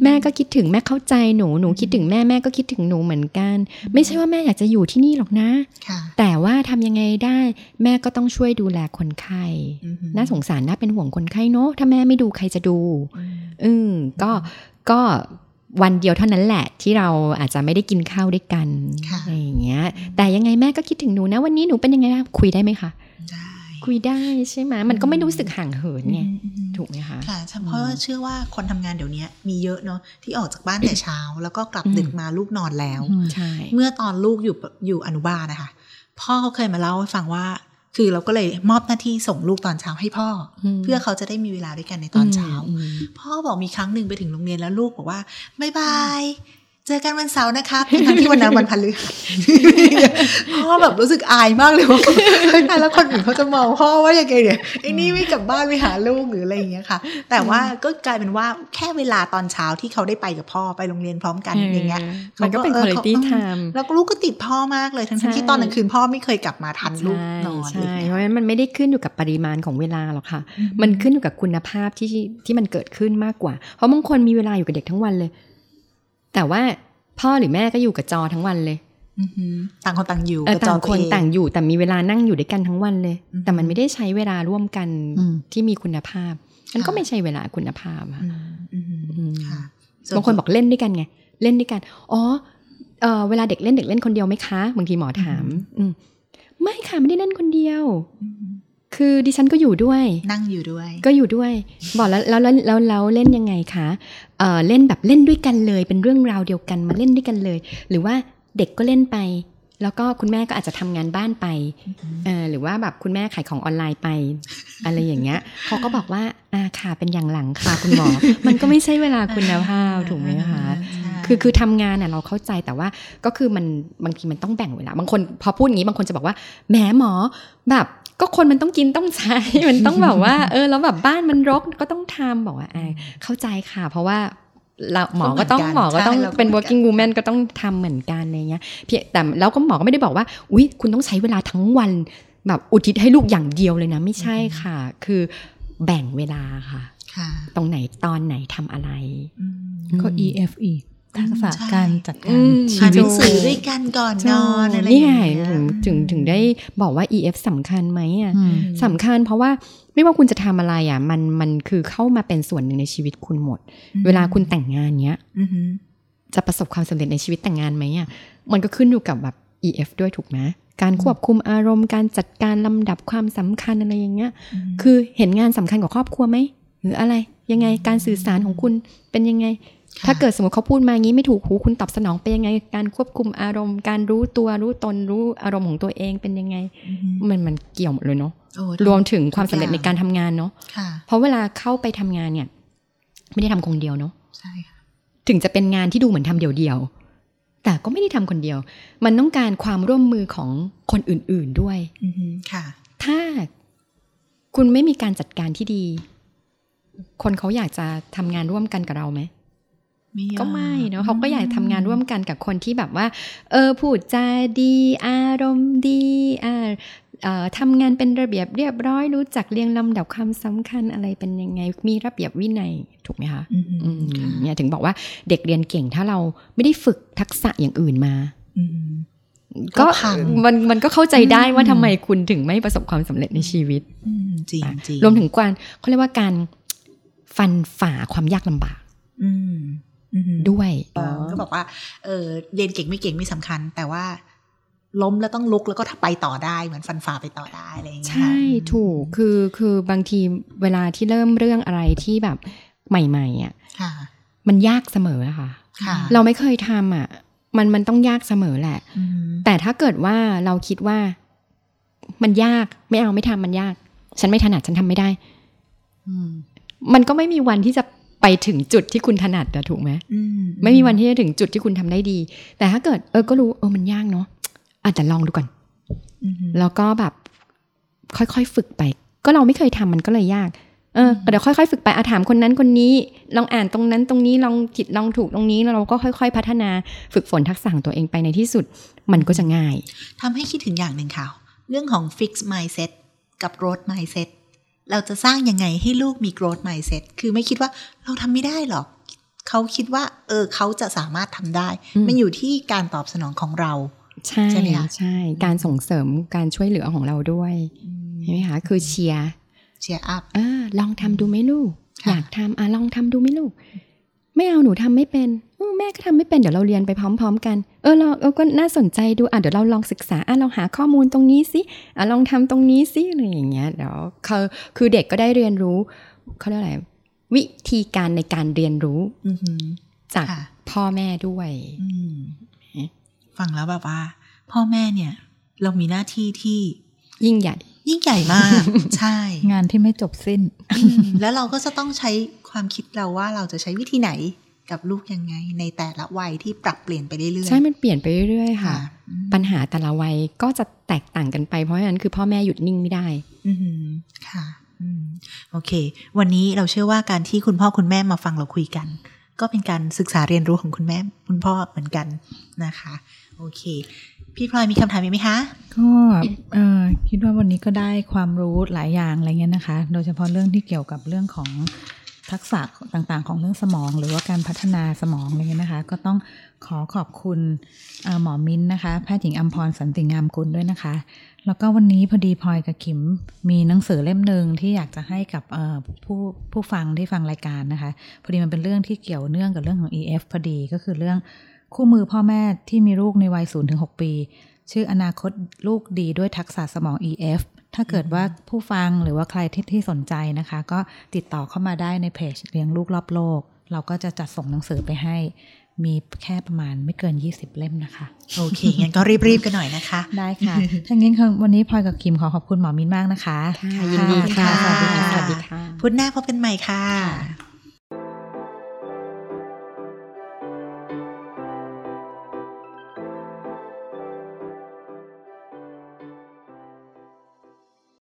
แม่ก็คิดถึงแม่เข้าใจหนูหนูคิดถึงแม่แม่ก็คิดถึงหนูเหมือนกัน ไม่ใช่ว่าแม่อยากจะอยู่ที่นี่หรอกนะค่ะแต่ว่าทำยังไงได้ แม่ก็ต้องช่วยดูแลคนไข้อือหือน่าสงสารน่าเป็นห่วงคนไข้เนอะถ้าแม่ไม่ดูใครจะดูอืมอืมก็ก็วันเดียวเท่านั้นแหละที่เราอาจจะไม่ได้กินข้าวด้วยกันค่ะอะไรอย่างเงี้ย แต่ยังไงแม่ก็คิดถึงหนูนะ วันนี้หนูเป็นยังไงนะคุยได้ไหมคะได้ คุยได้ใช่ไหมมันก็ไม่รู้สึกห่างเหินไงอืมอืมถูกไหมคะค่ะเพราะเชื่อว่าคนทำงานเดี๋ยวนี้มีเยอะเนาะที่ออกจากบ้านแต่เช้า แล้วก็กลับอืมดึกมาลูกนอนแล้วอืมใช่เมื่อตอนลูกอยู่อยู่อนุบาลนะคะพ่อเขาเคยมาเล่าให้ฟังว่า คือเราก็เลยมอบหน้าที่ส่งลูกตอนเช้าให้พ่ออมเพื่อเขาจะได้มีเวลาด้วยกันในตอนเช้าอืมพ่อบอกมีครั้งหนึ่งไปถึงโรงเรียนแล้วลูกบอกว่าบายบาย เจอกันวันเสาร์นะครับทั้งที่วันนั้นวันพฤหัสพ่อแบบรู้สึกอายมากเลยว่าแล้วคนอื่นเขาจะมองพ่อว่ายังไงเนี่ยไอ้นี่ไม่กลับบ้านไปหาลูกหรืออะไรอย่างเงี้ยค่ะ แต่ว่าก็กลายเป็นว่าแค่เวลาตอนเช้าที่เขาได้ไปกับพ่อไปโรงเรียนพร้อมกันอย่างเงี้ยมันก็เป็นเขาก็เออ quality เขา time แล้วก็ลูกก็ติดพ่อมากเลยทั้งใช่ๆที่ตอนกลางคืนพ่อไม่เคยกลับมาทันลูกใช่นอนใช่อะไรอย่างเพเงี้ยราะฉะนั้นมันไม่ได้ขึ้นอยู่กับปริมาณของเวลาหรอกค่ะ มันขึ้นอยู่กับคุณภาพที่ที่มันเกิดขึ้นมากกว่า เพราะบางคนมีเวลาอยู่กับเด็กทั้งวันเลย แต่ว่าพ่อหรือแม่ก็อยู่กับจอทั้งวันเลยอือหือต่างคนต่างอยู่เออกับจต่าองตัวคนเองต่างอยู่ แต่มีเวลานั่งอยู่ด้วยกันทั้งวันเลยอืมแต่มันไม่ได้ใช้เวลาร่วมกันอืมที่มีคุณภาพมันก็ค่ะไม่ใช่เวลาคุณภาพอะอืมอืมอืมค่ะบางคนบอกเล่นด้วยกันไงเล่นด้วยกัน อ๋อเออเวลาเด็กเล่นเด็กเล่นคนเดียวไหมคะ บางทีหมอถาม อืมไม่ค่ะไม่ได้เล่นคนเดียวอืม คือดิฉันก็อยู่ด้วย นั่งอยู่ด้วย ก็อยู่ด้วย บอกแล้วแล้วแล้วแล้วแล้วเล่นยังไงคะเออเล่นแบบเล่นด้วยกันเลย เป็นเรื่องราวเดียวกันมาเล่นด้วยกันเลย หรือว่าเด็กก็เล่นไป แล้วก็คุณแม่ก็อาจจะทำงานบ้านไปเออหรือว่าแบบคุณแม่ขายของออนไลน์ไปอะไรอย่างเงี้ยเขาก็บอกว่าอ่าค่ะเป็นอย่างหลังค่ะคุณหมอ มันก็ไม่ใช่เวลาคุณภาพถูกไหมคะใช่คือคือทำงานน่ะเราเข้าใจแต่ว่าก็คือมันบางทีมันต้องแบ่งเวลาบางคนพอพูดอย่างนี้บางคนจะบอกว่าแหมหมอแบบ ก็คนมันต้องกินต้องใช้ มันต้องแบบว่า เออแล้วแบบบ้านมันรกก็ต้องทำบอกว่าอ่าเข้าใจค่ะ เพราะว่าเราหมอก็ต้องหมอก็ต้องเป็น working woman ก็ต้องทำเหมือนกันอะไรเงี้ยเพียงแต่แล้วก็หมอก็ไม่ได้บอกว่าอุ้ยคุณต้องใช้เวลาทั้งวันแบบอุทิศให้ลูกอย่างเดียวเลยนะ ไม่ใช่ค่ะ คือแบ่งเวลาค่ะค่ะตรงไหนตอนไหนทำอะไรอืมก็ EFE ทักษะใช่การจัดอืการมชีอ่านหวินัตงสือด้วยกันก่อนนอนอะไรอนี่ย่างไงเงี้ยถึงถึงถึงได้บอกว่า EF สำคัญไหมอะอืมสำคัญเพราะว่าไม่ว่าคุณจะทำอะไรอะ มันมันคือเข้ามาเป็นส่วนหนึ่งในชีวิตคุณหมด เวลาคุณแต่งงานเนี้ยอือหือจะประสบความสำเร็จในชีวิตแต่งงานไหมอะมันก็ขึ้นอยู่กับแบบ EF ด้วยถูกไหมการควบคุมอารมณ์การจัดการลำดับความสำคัญอะไรอย่างเงี้ย คือเห็นงานสำคัญกว่าครอบครัวไหมหรืออะไรยังไงการสื่อสารของคุณเป็นยังไงค่ะ ถ้าเกิดสมมติเขาพูดมางี้ไม่ถูกหูคุณตอบสนองไปยังไง การควบคุมอารมณ์ การรู้ตัวรู้ตนรู้อารมณ์ของตัวเองเป็นยังไงอือหือมันมันเกี่ยวหมดเลยเนาะโอ้รวมถึงความสำเร็จในการทำงานเนาะค่ะเพราะเวลาเข้าไปทำงานเนี่ย ไม่ได้ทำคนเดียวเนาะใช่ค่ะถึงจะเป็นงานที่ดูเหมือนทำเดี่ยวๆแต่ก็ไม่ได้ทำคนเดียว มันต้องการความร่วมมือของคนอื่น ๆด้วยอือหือค่ะ ถ้าคุณไม่มีการจัดการที่ดี คนเขาอยากจะทำงานร่วมกันกับเราไหมไม่ยอ ก็ไม่เนาะเขาก็อยากทำงานร่วมกันกับคนที่แบบว่า เออพูดจาดี อารมณ์ดีอ่าเอ่อทำงานเป็นระเบียบเรียบร้อยรู้จักเรียงลำดับความสำคัญอะไรเป็นยังไง มีระเบียบวินัยถูกไหมคะอือหืออืมค่ะเนี่ยถึงบอกว่าเด็กเรียนเก่งถ้าเราไม่ได้ฝึกทักษะอย่างอื่นมาอือหือก็ก็พังมันมันก็เข้าใจได้ว่าอืมทำไมคุณถึงไม่ประสบความสำเร็จในชีวิตอืมจริงจริงรวมถึงการเขาเรียกว่าการฟันฝ่าความยากลำบากอืมอือหือ ด้วยเออก็บอกว่าเออเรียนเก่งไม่เก่งไม่สำคัญ แต่ว่าล้มแล้วต้องลุกแล้วก็ไปต่อได้เหมือนฟันฝ่าไปต่อได้อะไรอย่างเงี้ยใช่ถูกคือคือบางทีเวลาที่เริ่มเรื่องอะไรที่แบบใหม่ๆอะค่ะมันยากเสมออะค่ะค่ะ เราไม่เคยทำอะ มันมันต้องยากเสมอแหละอืมแต่ถ้าเกิดว่าเราคิดว่ามันยากไม่เอาไม่ทำมันยาก ฉันไม่ถนัดฉันทำไม่ได้อืมมันก็ไม่มีวันที่จะ ไปถึงจุดที่คุณถนัดอะถูกไหมอืไม่มีวันที่จะถึงจุดที่คุณทำได้ดี แต่ถ้าเกิดเออก็รู้เออมันยากเนาะอะแต่ลองดูก่อนอืมแล้วก็แบบ ค่อยๆฝึกไป ก็เราไม่เคยทำมันก็เลยยาก เออเดี๋ยวค่อยๆฝึกไปอาถามคนนั้นคนนี้ ลองอ่านตรงนั้นตรงนี้ลองผิดลองถูกตรงนี้แล้วเราก็ค่อย ๆ พัฒนาฝึกฝนทักษะของตัวเองไปในที่สุด มันก็จะง่ายทำให้คิดถึงอย่างหนึ่งค่ะ เรื่องของ fix mindset กับ growth mindset เราจะสร้างยังไงให้ลูกมี growth mindset คือไม่คิดว่าเราทำไม่ได้หรอก เขาคิดว่า เออเขาจะสามารถทำได้อืมมันอยู่ที่การตอบสนองของเราใช่ใช่ไหมคะใช่ การส่งเสริมการช่วยเหลือของเราด้วยใช่ไหมคะคือเชียร์ cheer up เออลองทำดูไหมลูกค่ะอยากทำอะลองทำดูไหมลูก ไม่เอาหนูทำไม่เป็นเออแม่ก็ทำไม่เป็นเดี๋ยวเราเรียนไปพร้อม ๆ กัน เออเราเออก็น่าสนใจดูอะเดี๋ยวเราลองศึกษาอะเราหาข้อมูลตรงนี้สิอะลองทำตรงนี้สิอะไรอย่างเงี้ยเดี๋ยวเขาคือเด็กก็ได้เรียนรู้เขาเรียกอะไรวิธีการในการเรียนรู้อือหือจากค่ะพ่อแม่ด้วยอืมฟังแล้วแบบว่า พ่อแม่เนี่ย เรามีหน้าที่ที่ยิ่งใหญ่ ยิ่งใหญ่มาก ใช่ งานที่ไม่จบสิ้นอืมแล้วเราก็จะต้องใช้ความคิดเราว่าเราจะใช้วิธีไหนกับลูกยังไง ในแต่ละวัยที่ปรับเปลี่ยนไปเรื่อยๆใช่มันเปลี่ยนไปเรื่อยๆค่ะค่ะอืมปัญหาแต่ละวัยก็จะแตกต่างกันไปเพราะฉะนั้นคือพ่อแม่หยุดนิ่งไม่ได้อืมค่ะอืมโอเค วันนี้เราเชื่อว่าการที่คุณพ่อคุณแม่มาฟังเราคุยกัน ก็เป็นการศึกษาเรียนรู้ของคุณแม่คุณพ่อเหมือนกันนะคะ โอเค พี่พลอยมีคำถามอีกไหมคะ ก็เออคิดว่าวันนี้ก็ได้ความรู้หลายอย่างอะไรเงี้ยนะคะ โดยเฉพาะเรื่องที่เกี่ยวกับเรื่องของทักษะต่างๆ ของเรื่องสมอง หรือว่าการพัฒนาสมองอะไรเงี้ยนะคะ ก็ต้องขอขอบคุณหมอมิ้นนะคะ แพทย์หญิงอัมพรสันติงามกุลด้วยนะคะ แล้วก็วันนี้พอดีพลอยกับขิมมีหนังสือเล่มหนึ่งที่อยากจะให้กับผู้ผู้ฟังที่ฟังรายการนะคะ พอดีมันเป็นเรื่องที่เกี่ยวเนื่องกับเรื่องของ EF พอดีก็คือเรื่อง คู่มือพ่อแม่ที่มีลูกในวัย0ถึง6ปี ชื่ออนาคตลูกดีด้วยทักษะสมอง EF ถ้าเกิดว่าผู้ฟังหรือว่าใครที่ที่สนใจนะคะ ก็ติดต่อเข้ามาได้ในเพจเลี้ยงลูกรอบโลก เราก็จะจัดส่งหนังสือไปให้ มีแค่ประมาณไม่เกิน 20 เล่มนะคะ โอเค งั้นก็รีบ ๆ กันหน่อยนะคะ ได้ค่ะถ้างั้นวันนี้พลอยกับคิมขอขอบคุณหมอมิ้นมากนะคะ ค่ะยินดีค่ะสวัสดีค่ะ สวัสดีค่ะ พุธหน้าพบกันใหม่ค่ะ